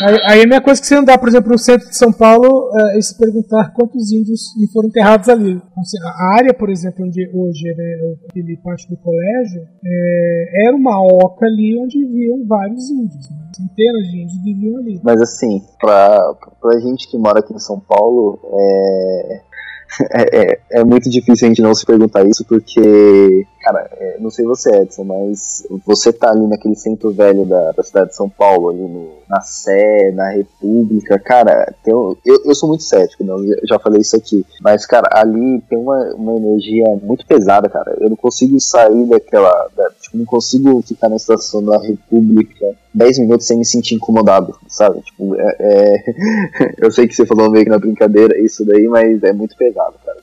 Aí, aí a minha coisa que você andar, por exemplo, no centro de São Paulo é, é se perguntar quantos índios foram enterrados ali. A área, por exemplo, onde hoje é né, aquele parte do colégio, é, era uma oca ali onde viviam vários índios. Né? Centenas de índios viviam ali. Mas assim, pra, pra gente que mora aqui em São Paulo, é, é, é, é, muito difícil a gente não se perguntar isso, porque, cara, é, não sei você, Edson, mas você tá ali naquele centro velho da, da cidade de São Paulo, ali no, na Sé, na República, cara, tem, eu, eu sou muito cético, não, eu já falei isso aqui, mas, cara, ali tem uma, uma energia muito pesada, cara. Eu não consigo sair daquela. Da, tipo, não consigo ficar na estação da República 10 minutos sem me sentir incomodado, sabe? Tipo, é, é... eu sei que você falou meio que na brincadeira isso daí, mas é muito pesado, cara.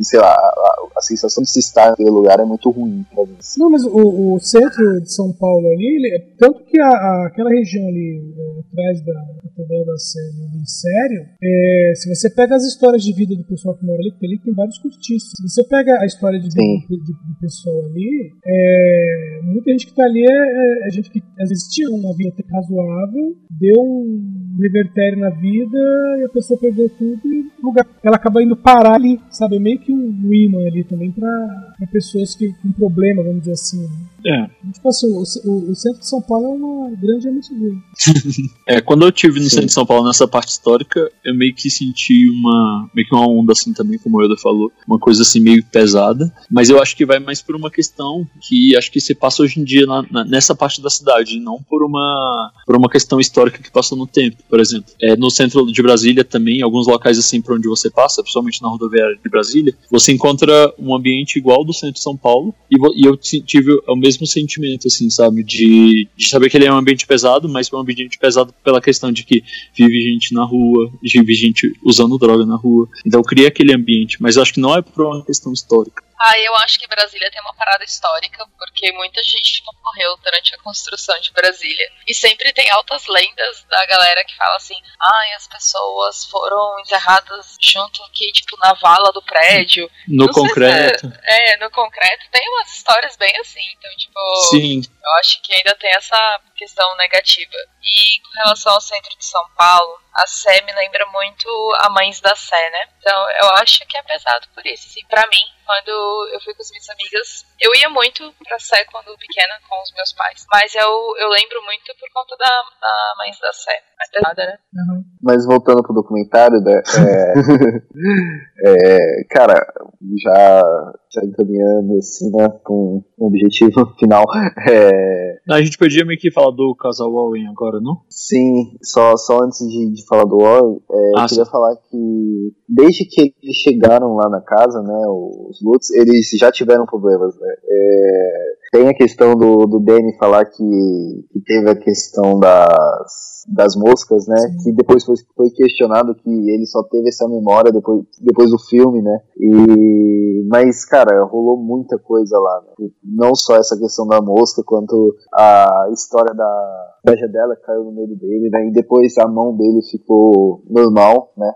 Sei lá, a, a sensação de se estar naquele lugar é muito ruim pra mim. Não, mas o, o centro de São Paulo ali, ele, tanto que a, a, aquela região ali é, atrás da Catedral da Sé, no Sério, é, se você pega as histórias de vida do pessoal que mora ali, porque ali tem vários cortiços. Se você pega a história de vida do, do, pessoal ali, é, muita gente que tá ali é, é gente que às vezes tinha uma vida até razoável, deu um revertério na vida e a pessoa perdeu tudo e lugar, ela acaba indo parar ali, sabe? É meio que um imã ali também para pessoas que com problema, vamos dizer assim. Né? É. Tipo assim, o, o, o, centro de São Paulo é uma grande MTV. é, quando eu tive no Sim. centro de São Paulo nessa parte histórica, eu meio que senti uma meio que uma onda assim também, como o Yoda falou, uma coisa assim meio pesada, mas eu acho que vai mais por uma questão que acho que se passa hoje em dia na, na, nessa parte da cidade, não por uma por uma questão histórica que passou no tempo, por exemplo. É, no centro de Brasília também, alguns locais assim por onde você passa, principalmente na rodoviária de Brasília, você encontra um ambiente igual do centro de São Paulo e, eu tive o mesmo sentimento, assim, sabe? De, de saber que ele é um ambiente pesado, mas é um ambiente pesado pela questão de que vive gente na rua, vive gente usando droga na rua. Então cria aquele ambiente, mas acho que não é por uma questão histórica. Ah, eu acho que Brasília tem uma parada histórica, porque muita gente morreu durante a construção de Brasília. E sempre tem altas lendas da galera que fala assim: ai, ah, as pessoas foram enterradas junto aqui, tipo, na vala do prédio. No Não concreto. É, é, no concreto. Tem umas histórias bem assim, então, tipo. Sim. Eu acho que ainda tem essa questão negativa. E com relação ao centro de São Paulo, a Sé me lembra muito a Mães da Sé, né? Então eu acho que é pesado por isso. Assim, pra mim, quando eu fui com as minhas amigas, eu ia muito pra Sé quando pequena com os meus pais. Mas eu, eu lembro muito por conta da, da Mães da Sé. É pesada, né? Uhum. Mas voltando pro documentário, né, é, é, cara, já, já encaminhando assim, né, com um objetivo final. É, A gente podia meio que falar do casal Owen agora, não? sim, só, só antes de, de falar do Warren, é, eu Ah, queria falar que desde que eles chegaram lá na casa, né, os Lutz, eles já tiveram problemas, né. É, tem a questão do, do Danny falar que, que teve a questão das, das moscas, né? Que depois foi, foi questionado que ele só teve essa memória depois, depois do filme, né? E, mas, cara, rolou muita coisa lá. Né? Não só essa questão da mosca, quanto a história da inveja dela caiu no meio dele, né? E depois a mão dele ficou normal, né?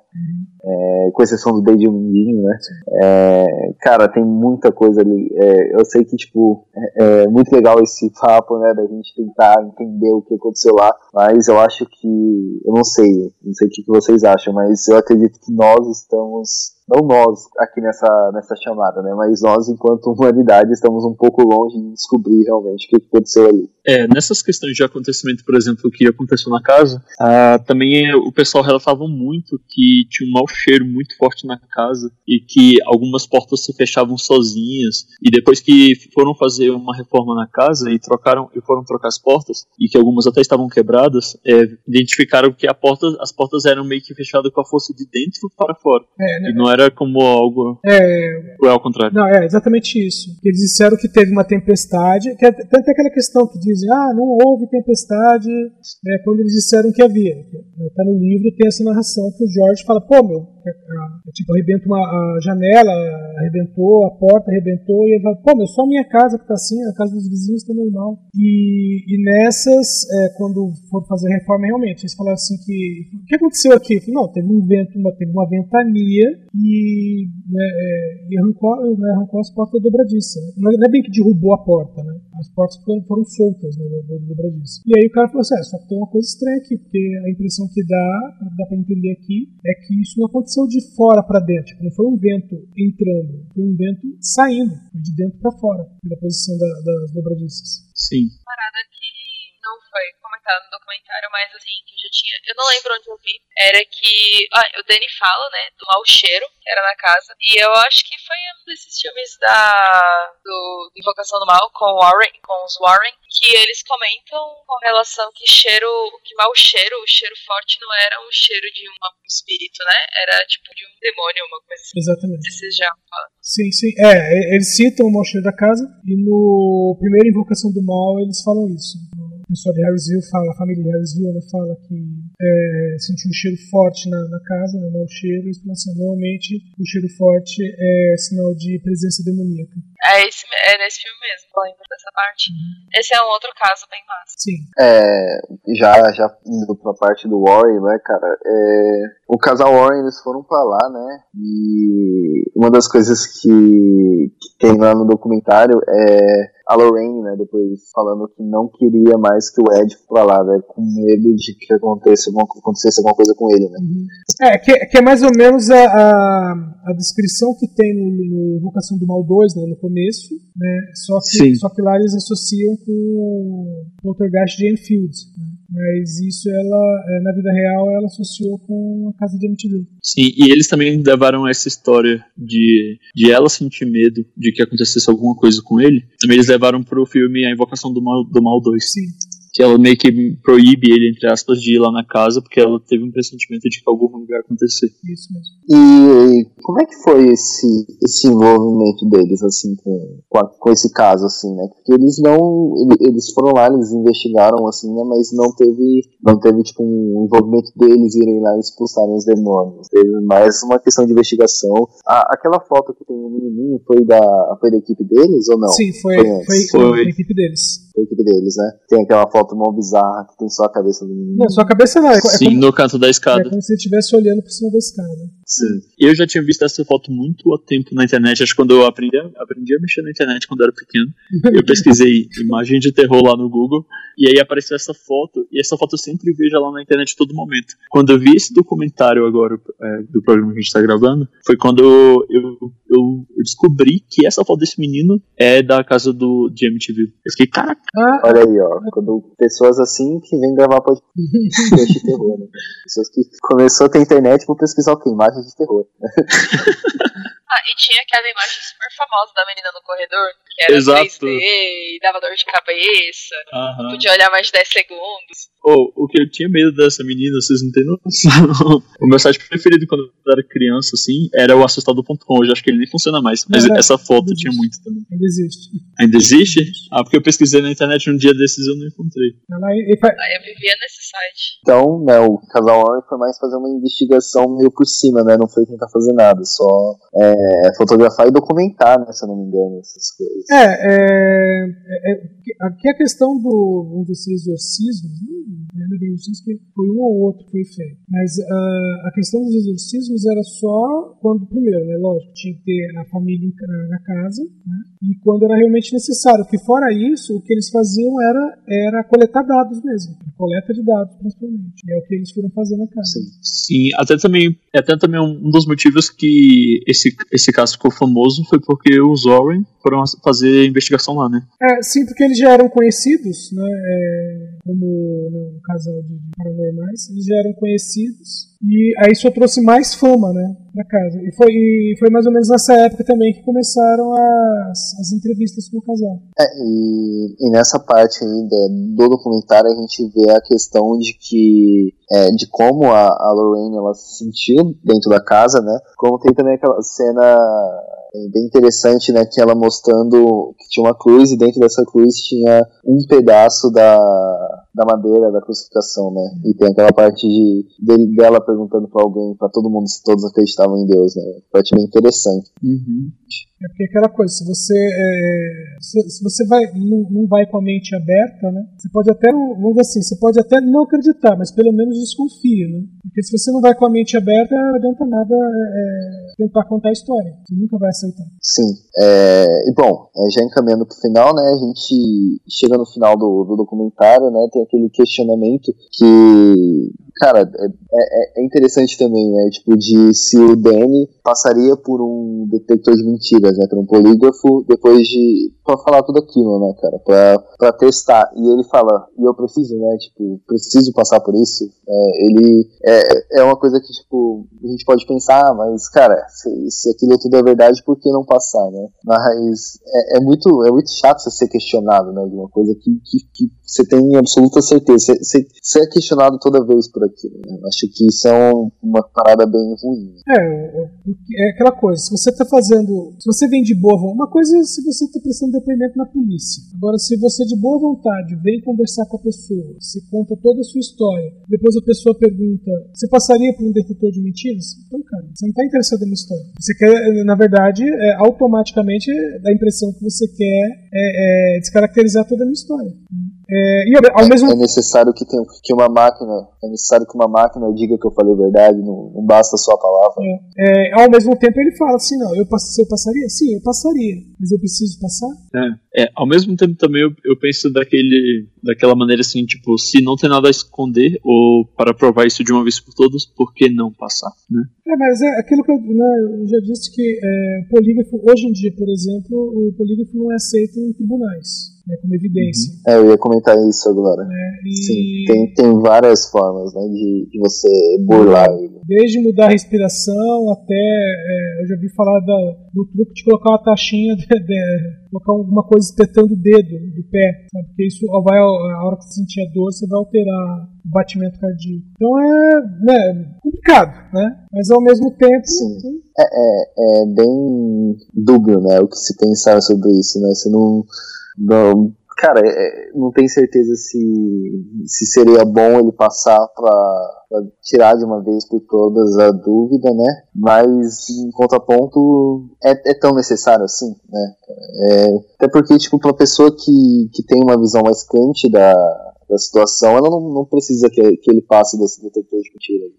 É, com exceção do dedinho mindinho, né? É, cara, tem muita coisa ali. É, eu sei que, tipo, é, é muito legal esse papo, né? Da gente tentar entender o que aconteceu lá, mas eu acho que. Eu não sei, não sei o que vocês acham, mas eu acredito que nós estamos. Não nós aqui nessa, nessa chamada, né? Mas nós, enquanto humanidade, estamos um pouco longe de descobrir realmente o que aconteceu ali. É, nessas questões de acontecimento, por exemplo, o que aconteceu na casa, ah, também o pessoal relatava muito que tinha um mau cheiro muito forte na casa e que algumas portas se fechavam sozinhas e depois que foram fazer uma reforma na casa e trocaram e foram trocar as portas e que algumas até estavam quebradas, é, identificaram que a porta, as portas eram meio que fechadas com a força de dentro para fora É, né? e não era como algo É, ou é ao contrário. Não, é exatamente isso. Eles disseram que teve uma tempestade, que é- tem até aquela questão que dizem, ah, não houve tempestade, né, quando eles disseram que havia. Está no livro, tem essa narração que o Jorge fala, pô, meu, é, é, tipo, arrebenta uma a janela, arrebentou, a porta arrebentou, e ele fala, pô, meu, só a minha casa que tá assim, a casa dos vizinhos tá normal. E, e nessas, é, quando for fazer a reforma, realmente, eles falaram assim que, o que aconteceu aqui? Falei, não, teve um vento, uma, teve uma ventania e, né, é, e arrancou, né, arrancou as portas dobradiças. Né? Não é não é bem que derrubou a porta, né? As portas foram, foram soltas né, da, da dobradiça. E aí o cara falou assim, ah, só que tem uma coisa estranha aqui, porque a impressão que dá, dá pra entender aqui, é que isso não aconteceu de fora pra dentro. Tipo, não foi um vento entrando, foi um vento saindo, foi de dentro pra fora, pela posição da- das dobradiças. Sim. parada que não foi no documentário, mas assim, que eu já tinha. Eu não lembro onde eu vi. Era que. Ah, o Danny fala, né? Do mau cheiro que era na casa. E eu acho que foi um desses filmes da. Do Invocação do Mal com, Warren, com os Warren. Que eles comentam com relação que cheiro. Que mau cheiro, o cheiro forte não era um cheiro de um espírito, né? Era tipo de um demônio, uma coisa assim. Exatamente. Vocês já falam. Sim, sim. É, eles citam o mau cheiro da casa e no primeiro Invocação do Mal eles falam isso. Pessoal de Harrisville fala, a família de Harrisville né, fala que é, sentiu um cheiro forte na, na casa, né, mau cheiro, e assim, normalmente o cheiro forte é sinal de presença demoníaca. É, esse, é nesse filme mesmo, eu lembro dessa parte. Esse é um outro caso bem massa. Sim. É, já, já indo pra parte do Warren, né, cara, é, o casal Warren, eles foram pra lá, né, e uma das coisas que, que tem lá no documentário é a Lorraine, né, depois falando que não queria mais que o Ed fosse pra lá, né, com medo de que acontecesse alguma, acontecesse alguma coisa com ele, né. É, que, que é mais ou menos a, a, a descrição que tem no, no Invocação do Mal 2, né, no começo, né, só que, Sim. só que lá eles associam com o Poltergeist de Enfield, né, mas isso ela, é, na vida real, ela associou com a casa de Amityville. Sim, e eles também levaram essa história de, de ela sentir medo de que acontecesse alguma coisa com ele. Também eles levaram pro filme A Invocação do Mal, do Mal 2. Sim. Que ela meio que proíbe ele, entre aspas, de ir lá na casa porque ela teve um pressentimento de que algo ruim vai acontecer. Isso mesmo. E como é que foi esse, esse envolvimento deles, assim, com, com, a- com esse caso, assim, né? Porque eles não. ele- Eles foram lá, eles investigaram, assim, né? Mas não teve, não teve, tipo, um envolvimento deles irem lá e expulsarem os demônios. Teve mais uma questão de investigação. A- aquela foto que tem no menininho foi da, foi da equipe deles ou não? Sim, foi, foi foi, foi Foi. a equipe deles. A equipe deles, né? Tem aquela foto mó bizarra que tem só a cabeça do menino. Não, só a cabeça não. É, é Sim, como, no canto da é escada. como se ele estivesse olhando por cima da escada. Sim. Eu já tinha visto essa foto muito há tempo na internet. Acho que quando eu aprendi, a- aprendi a mexer na internet quando eu era pequeno. Eu pesquisei imagem de terror lá no Google. E aí apareceu essa foto. E essa foto eu sempre vejo lá na internet todo momento. Quando eu vi esse documentário agora é, do programa que a gente tá gravando, foi quando eu, eu, eu descobri que essa foto desse menino é da casa do de MTV. Eu fiquei, caraca, Ah, Olha aí, ó. Quando pessoas assim que vêm gravar podcast de terror, né? Pessoas que começou a ter internet vão pesquisar o que? Imagem de terror. Ah, e tinha aquela imagem super famosa da menina no corredor, que era Exato. 3D e dava dor de cabeça. Aham. Podia olhar mais de 10 segundos. Oh, o que eu tinha medo dessa menina, vocês não têm noção. o meu site preferido quando eu era criança, assim, era o assustado.com. Hoje acho que ele nem funciona mais. Mas essa foto tinha muito também. ainda existe. Ainda existe? Ah, porque eu pesquisei na internet um dia desses e eu não encontrei. Ela, fa- Aí eu vivia nesse site. Então, né, o casal Warren foi mais fazer uma investigação meio por cima, né? Não foi tentar fazer nada, só é, fotografar e documentar, né? Se eu não me engano, essas coisas. É, é, é, é, aqui a questão do vamos dizer, exorcismo, não é bem exorcismo, que foi um ou outro que foi feito. Mas ah, a questão dos exorcismos era só quando, primeiro, né, lógico, tinha que ter a família na casa, né, e quando era realmente necessário. Porque fora isso, o que eles faziam era, era coletar dados mesmo, coleta de dados principalmente. E é o que eles foram fazer na casa. Sim. Sim, até também, até também um um dos motivos que esse, esse caso ficou famoso foi porque os Warren foram fazer investigação lá, né? É, sim, porque eles já eram conhecidos, né, é, como né, um casal de paranormais, eles já eram conhecidos e aí isso trouxe mais fama, né, pra casa. E foi, e foi mais ou menos nessa época também que começaram as, as entrevistas com o casal. É, e, e nessa parte ainda do documentário a gente vê a questão de que é, de como a, a Lorraine ela se sentiu dentro da casa, né? Como tem também aquela cena bem interessante, né? Que ela mostrando que tinha uma cruz e dentro dessa cruz tinha um pedaço da, da madeira da crucificação, né? E tem aquela parte de dele, dela perguntando pra alguém, pra todo mundo se todos acreditavam em Deus, né? Parte bem interessante. É porque aquela coisa, se você é, se, se você vai não, não vai com a mente aberta, né? Você pode até não- vamos dizer assim, você pode até não acreditar, mas pelo menos desconfia, né? Porque se você não vai com a mente aberta, não adianta nada é, tentar contar a história. Você nunca vai aceitar. Sim. É, e bom, é, já encaminhando pro final, né? A gente chega no final do, do documentário, né? Tem aquele questionamento que, cara, é, é, é interessante também, né? Tipo, de se o Danny passaria por um detector de mentiras, né? Por um polígrafo, depois de. pra falar tudo aquilo, né, cara? Pra, pra testar. E ele fala, e eu preciso, né? Tipo, preciso passar por isso. É, ele. É, é uma coisa que, tipo, a gente pode pensar, mas, cara, se, se aquilo tudo é verdade, por que não passar, né? Mas é, é muito, é muito chato você ser questionado, né? De uma coisa que, que, que você tem absoluta certeza. Você, é questionado toda vez por aquilo, né? Acho que isso é um- uma parada bem ruim. É, é, é aquela coisa, se você tá fazendo. Se você vem de boa vontade. Uma coisa é se você tá prestando depoimento na polícia. Agora, se você de boa vontade vem conversar com a pessoa, você conta toda a sua história, depois a pessoa pergunta: você passaria por um detector de mentiras? Então, cara, você não tá interessado na história. Você quer, na verdade, é, automaticamente dá a impressão que você quer é, é, descaracterizar toda a minha história. É, e ao, ao mesmo É necessário que, tenha, que uma máquina. É necessário que uma máquina diga que eu falei a verdade, não, não basta só a palavra. É, ao mesmo tempo ele fala assim, não, eu, eu passaria? Sim, eu passaria, mas eu preciso passar? É, é, ao mesmo tempo também eu, eu penso daquele, daquela maneira assim, tipo, se não tem nada a esconder, ou para provar isso de uma vez por todas, por que não passar, né? É, mas é aquilo que eu, né, eu já disse que é, o polígrafo, hoje em dia, por exemplo, o polígrafo não é aceito em tribunais, né, como evidência. É, eu ia comentar isso agora. E Sim, tem, tem várias formas né, de, de você burlar ele. desde mudar a respiração até, é, eu já vi falar da- do truque de colocar uma taxinha, de, de- colocar alguma coisa espetando o dedo do pé, sabe? Porque isso vai, a hora que você sentir a dor, você vai alterar o batimento cardíaco. Então é né, complicado, né? Mas ao mesmo tempo. Sim. É, é, é bem dúbio né, o que se pensar sobre isso. Né? Você não, não- cara, é, não tenho certeza se, se seria bom ele passar pra tirar de uma vez por todas a dúvida, né? Mas em contraponto é, é tão necessário assim, né? É, até porque, tipo, pra pessoa que, que tem uma visão mais quente da, da situação, ela não, não precisa que, que ele passe desse detector de mentiras.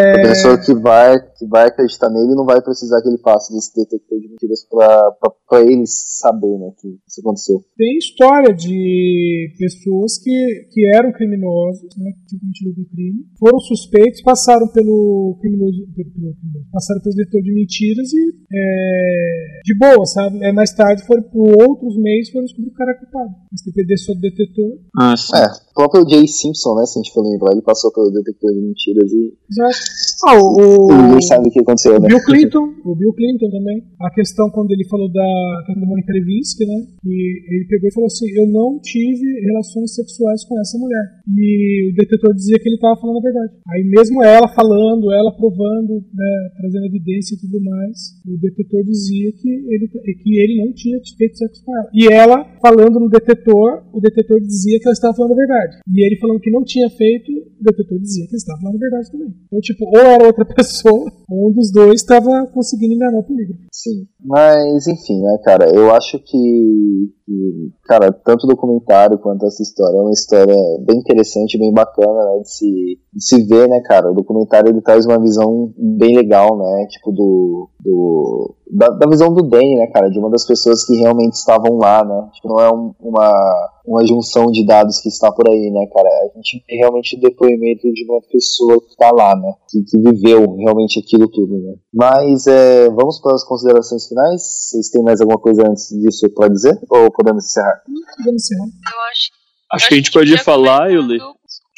É... A pessoa que vai, que vai acreditar nele não vai precisar que ele passe desse detector de mentiras pra, pra, pra ele saber né, que isso aconteceu. Tem história de pessoas que, que eram criminosos, né, que tinham cometido algum crime, foram suspeitos, passaram pelo criminoso, pelo, pelo, passaram pelo detector de mentiras e é, de boa, sabe? É, mais tarde foram por outros meios foram descobrir que o cara é culpado. Mas depender só do detetor. Ah, sim. É, o próprio Jay Simpson, né, se a gente for lembrar, ele passou pelo detector de mentiras e Exato. Ah, o, ninguém sabe o que aconteceu, né? Bill Clinton, o Bill Clinton também. A questão quando ele falou da, da Monica Lewinsky, né? E ele pegou e falou assim: Eu não tive relações sexuais com essa mulher. E o detetor dizia que ele estava falando a verdade. Aí, mesmo ela falando, ela provando, né, trazendo evidência e tudo mais, o detetor dizia que ele, que ele não tinha feito sexo com ela. E ela, falando no detetor, o detetor dizia que ela estava falando a verdade. E ele falando que não tinha feito, o detetor dizia que ele estava falando a verdade também. Então, tipo, ou era outra pessoa, ou um dos dois estava conseguindo enganar o polígrafo. Sim. Mas, enfim, né, cara, eu acho que, que, cara, tanto o documentário quanto essa história é uma história bem interessante, bem bacana, né, de se, de se ver, né, cara. O documentário ele traz uma visão bem legal, né, tipo, do. do da, da visão do Danny, né, cara, de uma das pessoas que realmente estavam lá, né. Tipo, não é um, uma, uma junção de dados que está por aí, né, cara. A gente vê realmente o depoimento de uma pessoa que está lá, né, que, que viveu realmente aquilo tudo, né. Mas é, vamos para as considerações finais. Vocês têm mais alguma coisa antes disso para dizer? Ou podemos encerrar? Podemos encerrar. Eu acho, Acho que a gente pode falar, Yuli, do-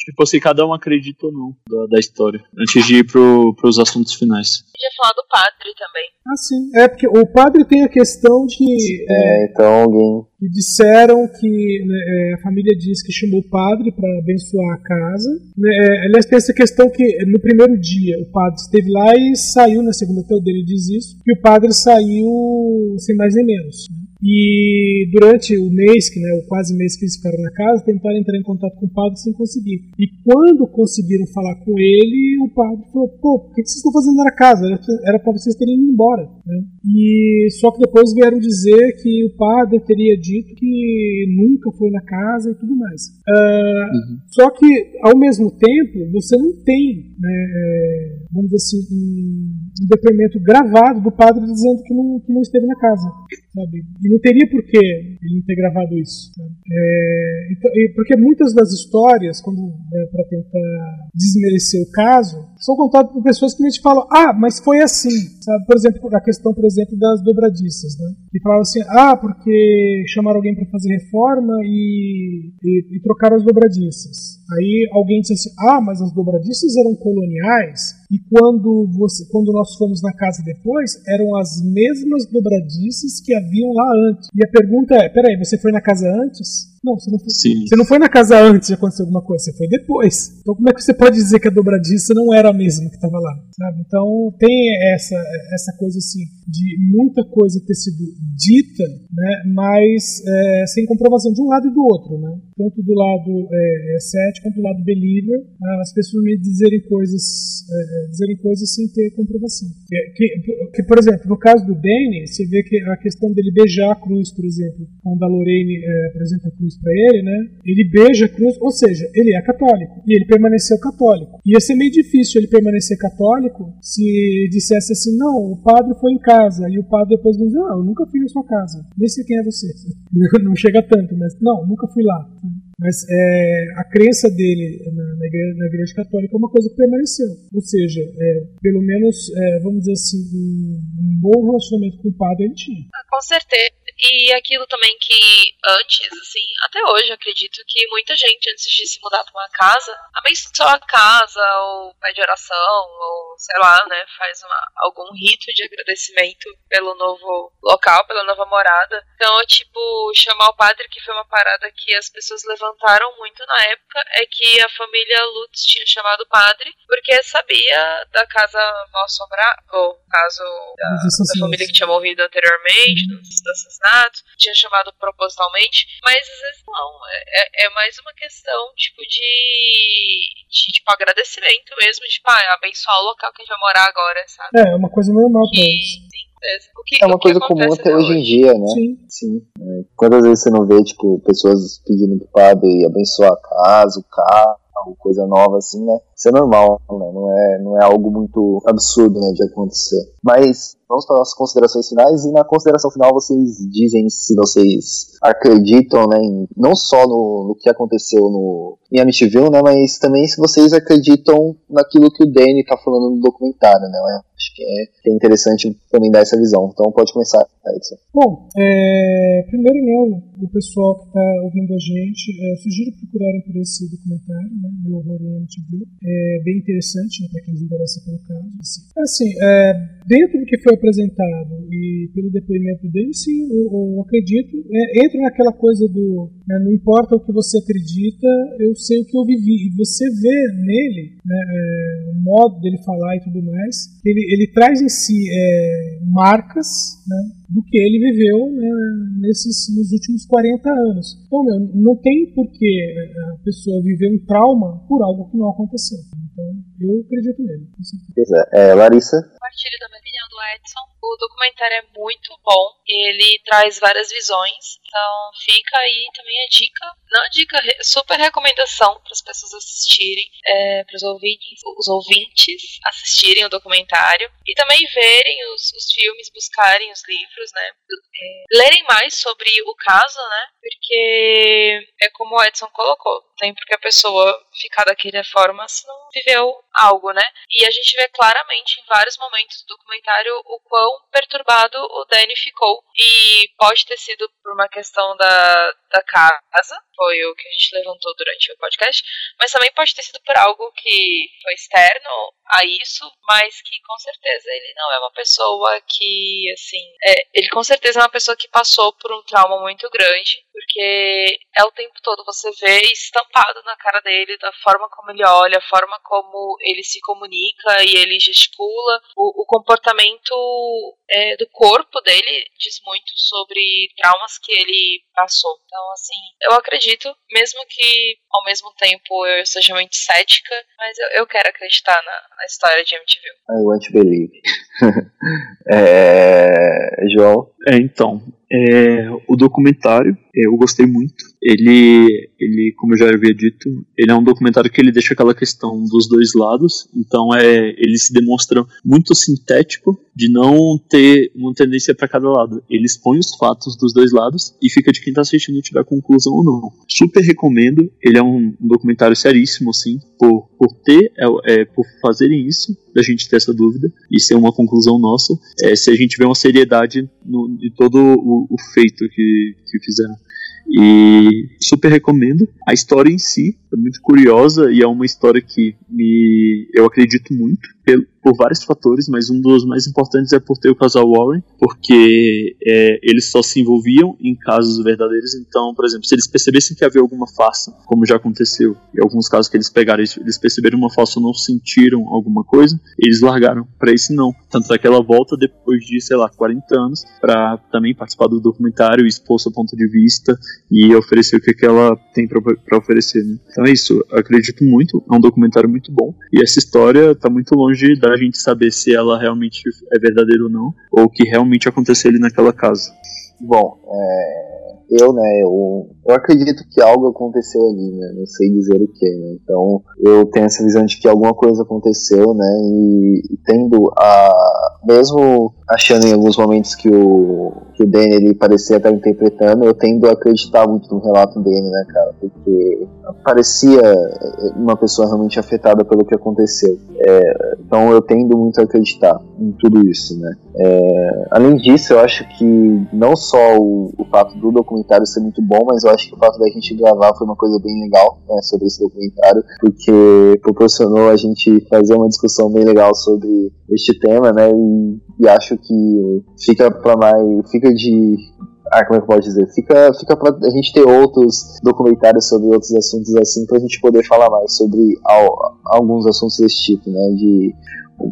tipo assim, cada um acredita ou não da, da história, antes de ir pro, pros assuntos finais. podia falar do padre também. Ah, sim. É porque o padre tem a questão de. é, É, então alguém. que disseram que né, é, a família diz que chamou o padre para abençoar a casa. Né, é, aliás, tem essa questão que no primeiro dia o padre esteve lá e saiu, na segunda até o dele diz isso, que o padre saiu sem mais nem menos. né. E durante o mês, que né, o quase mês que eles ficaram na casa, tentaram entrar em contato com o padre sem conseguir. E quando conseguiram falar com ele, o padre falou: pô, por que vocês estão fazendo na casa? Era- para vocês terem ido embora. Né? E só que depois vieram dizer que o padre teria dito que nunca foi na casa e tudo mais. Ah, Só que, ao mesmo tempo, você não tem, né, é, vamos dizer assim, um, um depoimento gravado do padre dizendo que não, que não esteve na casa. Sabe? E não teria por que ele não ter gravado isso. sabe? É, então, porque muitas das histórias, quando para tentar desmerecer o caso, são contadas por pessoas que a gente falam, ah, mas foi assim. Sabe? Por exemplo, a questão, por exemplo, das dobradiças, né? Que falavam assim, ah, porque chamaram alguém para fazer reforma e, e, e trocaram as dobradiças. Aí alguém disse assim, ah, mas as dobradiças eram coloniais e quando, você, quando nós fomos na casa depois, eram as mesmas dobradiças que haviam lá antes. E a pergunta é, peraí, você foi na casa antes? Não, você não foi. Sim. Você não foi na casa antes de acontecer alguma coisa, você foi depois. Então como é que você pode dizer que a dobradiça não era a mesma que estava lá? Sabe? Então tem essa, essa coisa assim de muita coisa ter sido dita, né, mas é, sem comprovação de um lado e do outro, né? Tanto do lado é, é, cético quanto do lado believer, as pessoas me dizerem coisas, é, dizerem coisas sem ter comprovação. Que, que, que, por exemplo, no caso do Danny, você vê que a questão dele beijar a cruz, por exemplo, quando a Lorraine é, apresenta a cruz para ele, né? Ele beija a cruz, ou seja, ele é católico e ele permaneceu católico. Ia ser meio difícil ele permanecer católico se dissesse assim, não, o padre foi em casa e o padre depois diz, não, eu nunca fui na sua casa, nem sei quem é você. Não chega tanto, mas não, nunca fui lá. Mas é, a crença dele na, na, igreja, na, igreja, católica é uma coisa que permaneceu. Ou seja, é, pelo menos, é, vamos dizer assim, um, um, bom relacionamento com o padre ele tinha. Ah, com certeza. E aquilo também que antes, assim, até hoje acredito que muita gente, antes de se mudar para uma casa, abençoa a casa, ou pede oração, ou sei lá, né, faz uma, algum rito de agradecimento pelo novo local, pela nova morada. Então, tipo, chamar o padre, que foi uma parada que as pessoas levantaram muito na época, é que a família Lutz tinha chamado o padre porque sabia da casa mal assombrada, ou caso da, da, família que tinha morrido anteriormente, uhum. dos assassinatos, tinha chamado propositalmente, mas às vezes não. É, é mais uma questão, tipo, de, de tipo, agradecimento mesmo, de tipo, ah, abençoar o local que a gente vai morar agora, sabe? É, é uma coisa normal pra eles. Que, é uma coisa comum até hoje em dia, né? Sim. Sim. É, quantas vezes você não vê, tipo, pessoas pedindo pro padre abençoar a casa, o carro, coisa nova assim, né? Isso é normal, né? Não é, não é algo muito absurdo, né, de acontecer. Mas vamos para as considerações finais e na consideração final vocês dizem se vocês acreditam, né, em, não só no, no que aconteceu no em Amityville, né, mas também se vocês acreditam naquilo que o Danny está falando no documentário, né? Acho que é, que é, interessante também dar essa visão. Então pode começar, Bom, é, primeiro o pessoal que está ouvindo a gente, é, sugiro procurarem por esse documentário, né, Meu Horror em Amityville. É bem interessante né, para quem se interessa pelo caso. Assim, assim é, dentro do que foi apresentado e pelo depoimento dele, sim, eu, eu acredito. É, entra naquela coisa do né, não importa o que você acredita, eu sei o que eu vivi. E você vê nele né, é, o modo dele falar e tudo mais, ele, ele traz em si é, marcas né, do que ele viveu né, nesses, nos últimos 40 anos. Então, meu, não tem por que a pessoa viver um trauma por algo que não aconteceu. Então, eu acredito nele. Com certeza. É, Larissa? Compartilho da minha opinião do Edson. O documentário é muito bom. Ele traz várias visões. Então, fica aí também a dica. Não a dica, super recomendação para as pessoas assistirem, é, para os ouvintes, os ouvintes assistirem o documentário e também verem os, os filmes, buscarem os livros, né? É, lerem mais sobre o caso, né? Porque é como o Edson colocou, tem porque a pessoa ficar daquela forma se não viveu algo, né? E a gente vê claramente em vários momentos do documentário o quão perturbado o Danny ficou. E pode ter sido por uma questão da, da casa, foi o que a gente levantou durante o podcast, mas também pode ter sido por algo que foi externo a isso, mas que com certeza ele não é uma pessoa que, assim, é, ele com certeza é uma pessoa que passou por um trauma muito grande, porque é o tempo todo você vê estampado na cara dele, da forma como ele olha, a forma como ele se comunica e ele gesticula, o, o comportamento é, do corpo dele diz muito sobre traumas que ele passou. Então, assim, eu acredito, mesmo que ao mesmo tempo eu seja muito cética, mas eu, eu quero acreditar na, na história de MTV. I want to believe. é, João? É, então, é, o documentário, é, eu gostei muito. Ele, ele, como eu já havia dito, ele é um documentário que ele deixa aquela questão dos dois lados. Então, é, ele se demonstra muito sintético de não ter uma tendência para cada lado. Ele expõe os fatos dos dois lados e fica de quem está assistindo tiver conclusão ou não. Super recomendo. Ele é um, um documentário seríssimo, assim, por, por ter, é, é, por fazerem isso, da gente ter essa dúvida e ser uma conclusão nossa. É, se a gente vê uma seriedade no, em todo o, o feito que, que fizeram. E super recomendo. A história em si é muito curiosa e é uma história que me, eu acredito muito por vários fatores, mas um dos mais importantes é por ter o casal Warren, porque é, eles só se envolviam em casos verdadeiros. Então, por exemplo, se eles percebessem que havia alguma farsa, como já aconteceu, em alguns casos que eles pegaram, eles perceberam uma farsa ou não sentiram alguma coisa, eles largaram. Para esse não. Tanto é que ela volta depois de, sei lá, 40 anos, para também participar do documentário, expor seu ponto de vista e oferecer o que, que ela tem para oferecer. Né? Então é isso, acredito muito, é um documentário muito bom e essa história tá muito longe da gente saber se ela realmente é verdadeira ou não, ou o que realmente aconteceu ali naquela casa. Bom, é, eu, né, eu, eu acredito que algo aconteceu ali, né, não sei dizer o que, né, então eu tenho essa visão de que alguma coisa aconteceu, né, e, e tendo a, mesmo achando em alguns momentos que o, que o Danny ele parecia estar interpretando, eu tendo a acreditar muito no relato dele, né, cara? Porque parecia uma pessoa realmente afetada pelo que aconteceu. É, então eu tendo muito a acreditar em tudo isso, né? É, além disso, eu acho que não só o, o fato do documentário ser muito bom, mas eu acho que o fato da gente gravar foi uma coisa bem legal né, sobre esse documentário, porque proporcionou a gente fazer uma discussão bem legal sobre este tema, né? E, e acho que fica para mais, fica de ah, como é que eu posso dizer? Fica, fica pra a gente ter outros documentários sobre outros assuntos assim, pra gente poder falar mais sobre al, alguns assuntos desse tipo, né? De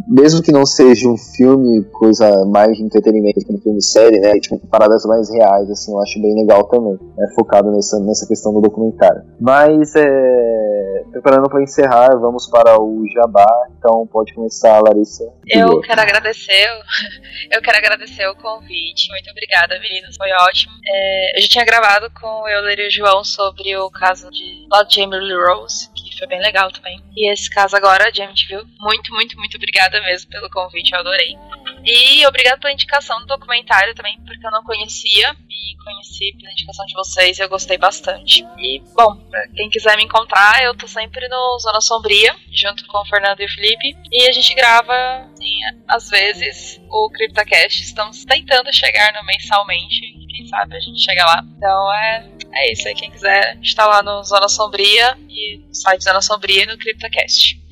mesmo que não seja um filme, coisa mais de entretenimento que um filme série, né? Tipo, paradas mais reais, assim, eu acho bem legal também, né? Focado nessa, nessa questão do documentário. Mas, é, preparando para encerrar, vamos para o Jabá, então pode começar, Larissa. Eu quero agradecer, eu quero agradecer o convite, muito obrigada, meninas, foi ótimo. É, eu já tinha gravado com o Euler e o João sobre o caso de Lord Jamie Lee Rose, foi bem legal também. E esse caso agora, de viu muito, muito, muito obrigada obrigada mesmo pelo convite, eu adorei. E obrigado pela indicação do documentário também, porque eu não conhecia e conheci pela indicação de vocês e eu gostei bastante. E, bom, pra quem quiser me encontrar, eu tô sempre no Zona Sombria, junto com o Fernando e o Felipe, e a gente grava, assim, às vezes, o CryptoCast. Estamos tentando chegar no mensalmente, quem sabe a gente chega lá. Então é, é isso aí, quem quiser está lá no Zona Sombria e no site Zona Sombria e no CryptoCast.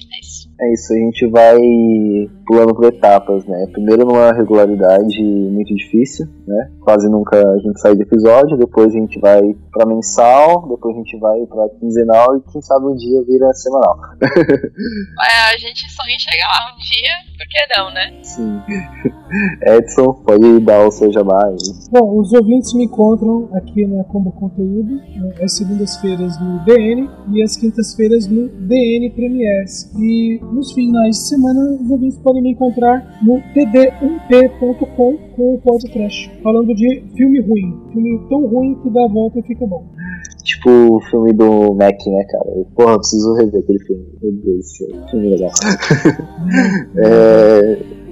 É isso, a gente vai pulando por etapas, né? Primeiro numa regularidade muito difícil, né? Quase nunca a gente sai de episódio, depois a gente vai para mensal, depois a gente vai para quinzenal e quem sabe um dia vira semanal. é, a gente sonha em chegar lá um dia, por que não, né? Sim. Edson, pode dar o seu jabá aí. Bom, os ouvintes me encontram aqui na Combo Conteúdo, né, às segundas-feiras no DN e às quintas-feiras no DN Premiers. E nos finais de semana, os ouvintes podem me encontrar no td1p.com com o podcast, falando de filme ruim. Filme tão ruim que dá a volta e fica bom. Tipo o filme do Mac, né, cara? Porra, eu preciso rever aquele filme. Meu Deus, filme legal. é...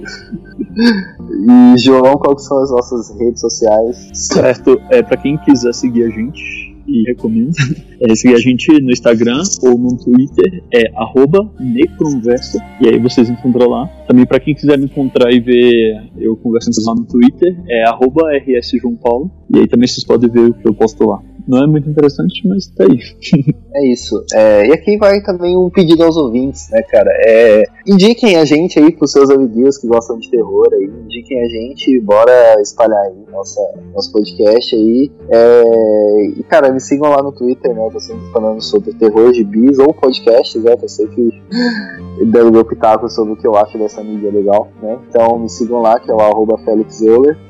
E João, quais são as nossas redes sociais? Certo, é para quem quiser seguir a gente, e recomendo é seguir a gente no Instagram ou no Twitter, é necronverso, e aí vocês encontram lá. Também para quem quiser me encontrar e ver eu conversando lá no Twitter, é rsjoãopaulo, e aí também vocês podem ver o que eu posto lá. Não é muito interessante, mas tá aí. é isso. É, e aqui vai também um pedido aos ouvintes, né, cara? É, indiquem a gente aí pros seus amiguinhos que gostam de terror aí. Indiquem a gente, bora espalhar aí nossa, nosso podcast aí. É, e, cara, me sigam lá no Twitter, né? Eu tô sempre falando sobre terror de bis ou podcasts, né? Eu sei que dando meu pitaco sobre o que eu acho dessa mídia legal, né? Então me sigam lá, que é o arroba.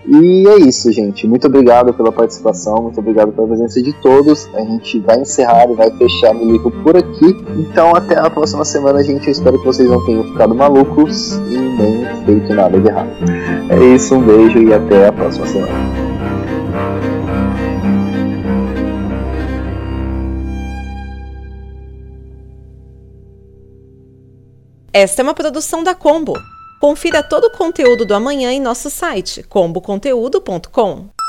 E é isso, gente. Muito obrigado pela participação, muito obrigado pela de todos. A gente vai encerrar e vai fechar o livro por aqui. Então até a próxima semana, gente. Eu espero que vocês não tenham ficado malucos e nem feito nada de errado. É isso, um beijo e até a próxima semana. Esta é uma produção da Combo. Confira todo o conteúdo do amanhã em nosso site comboconteúdo.com.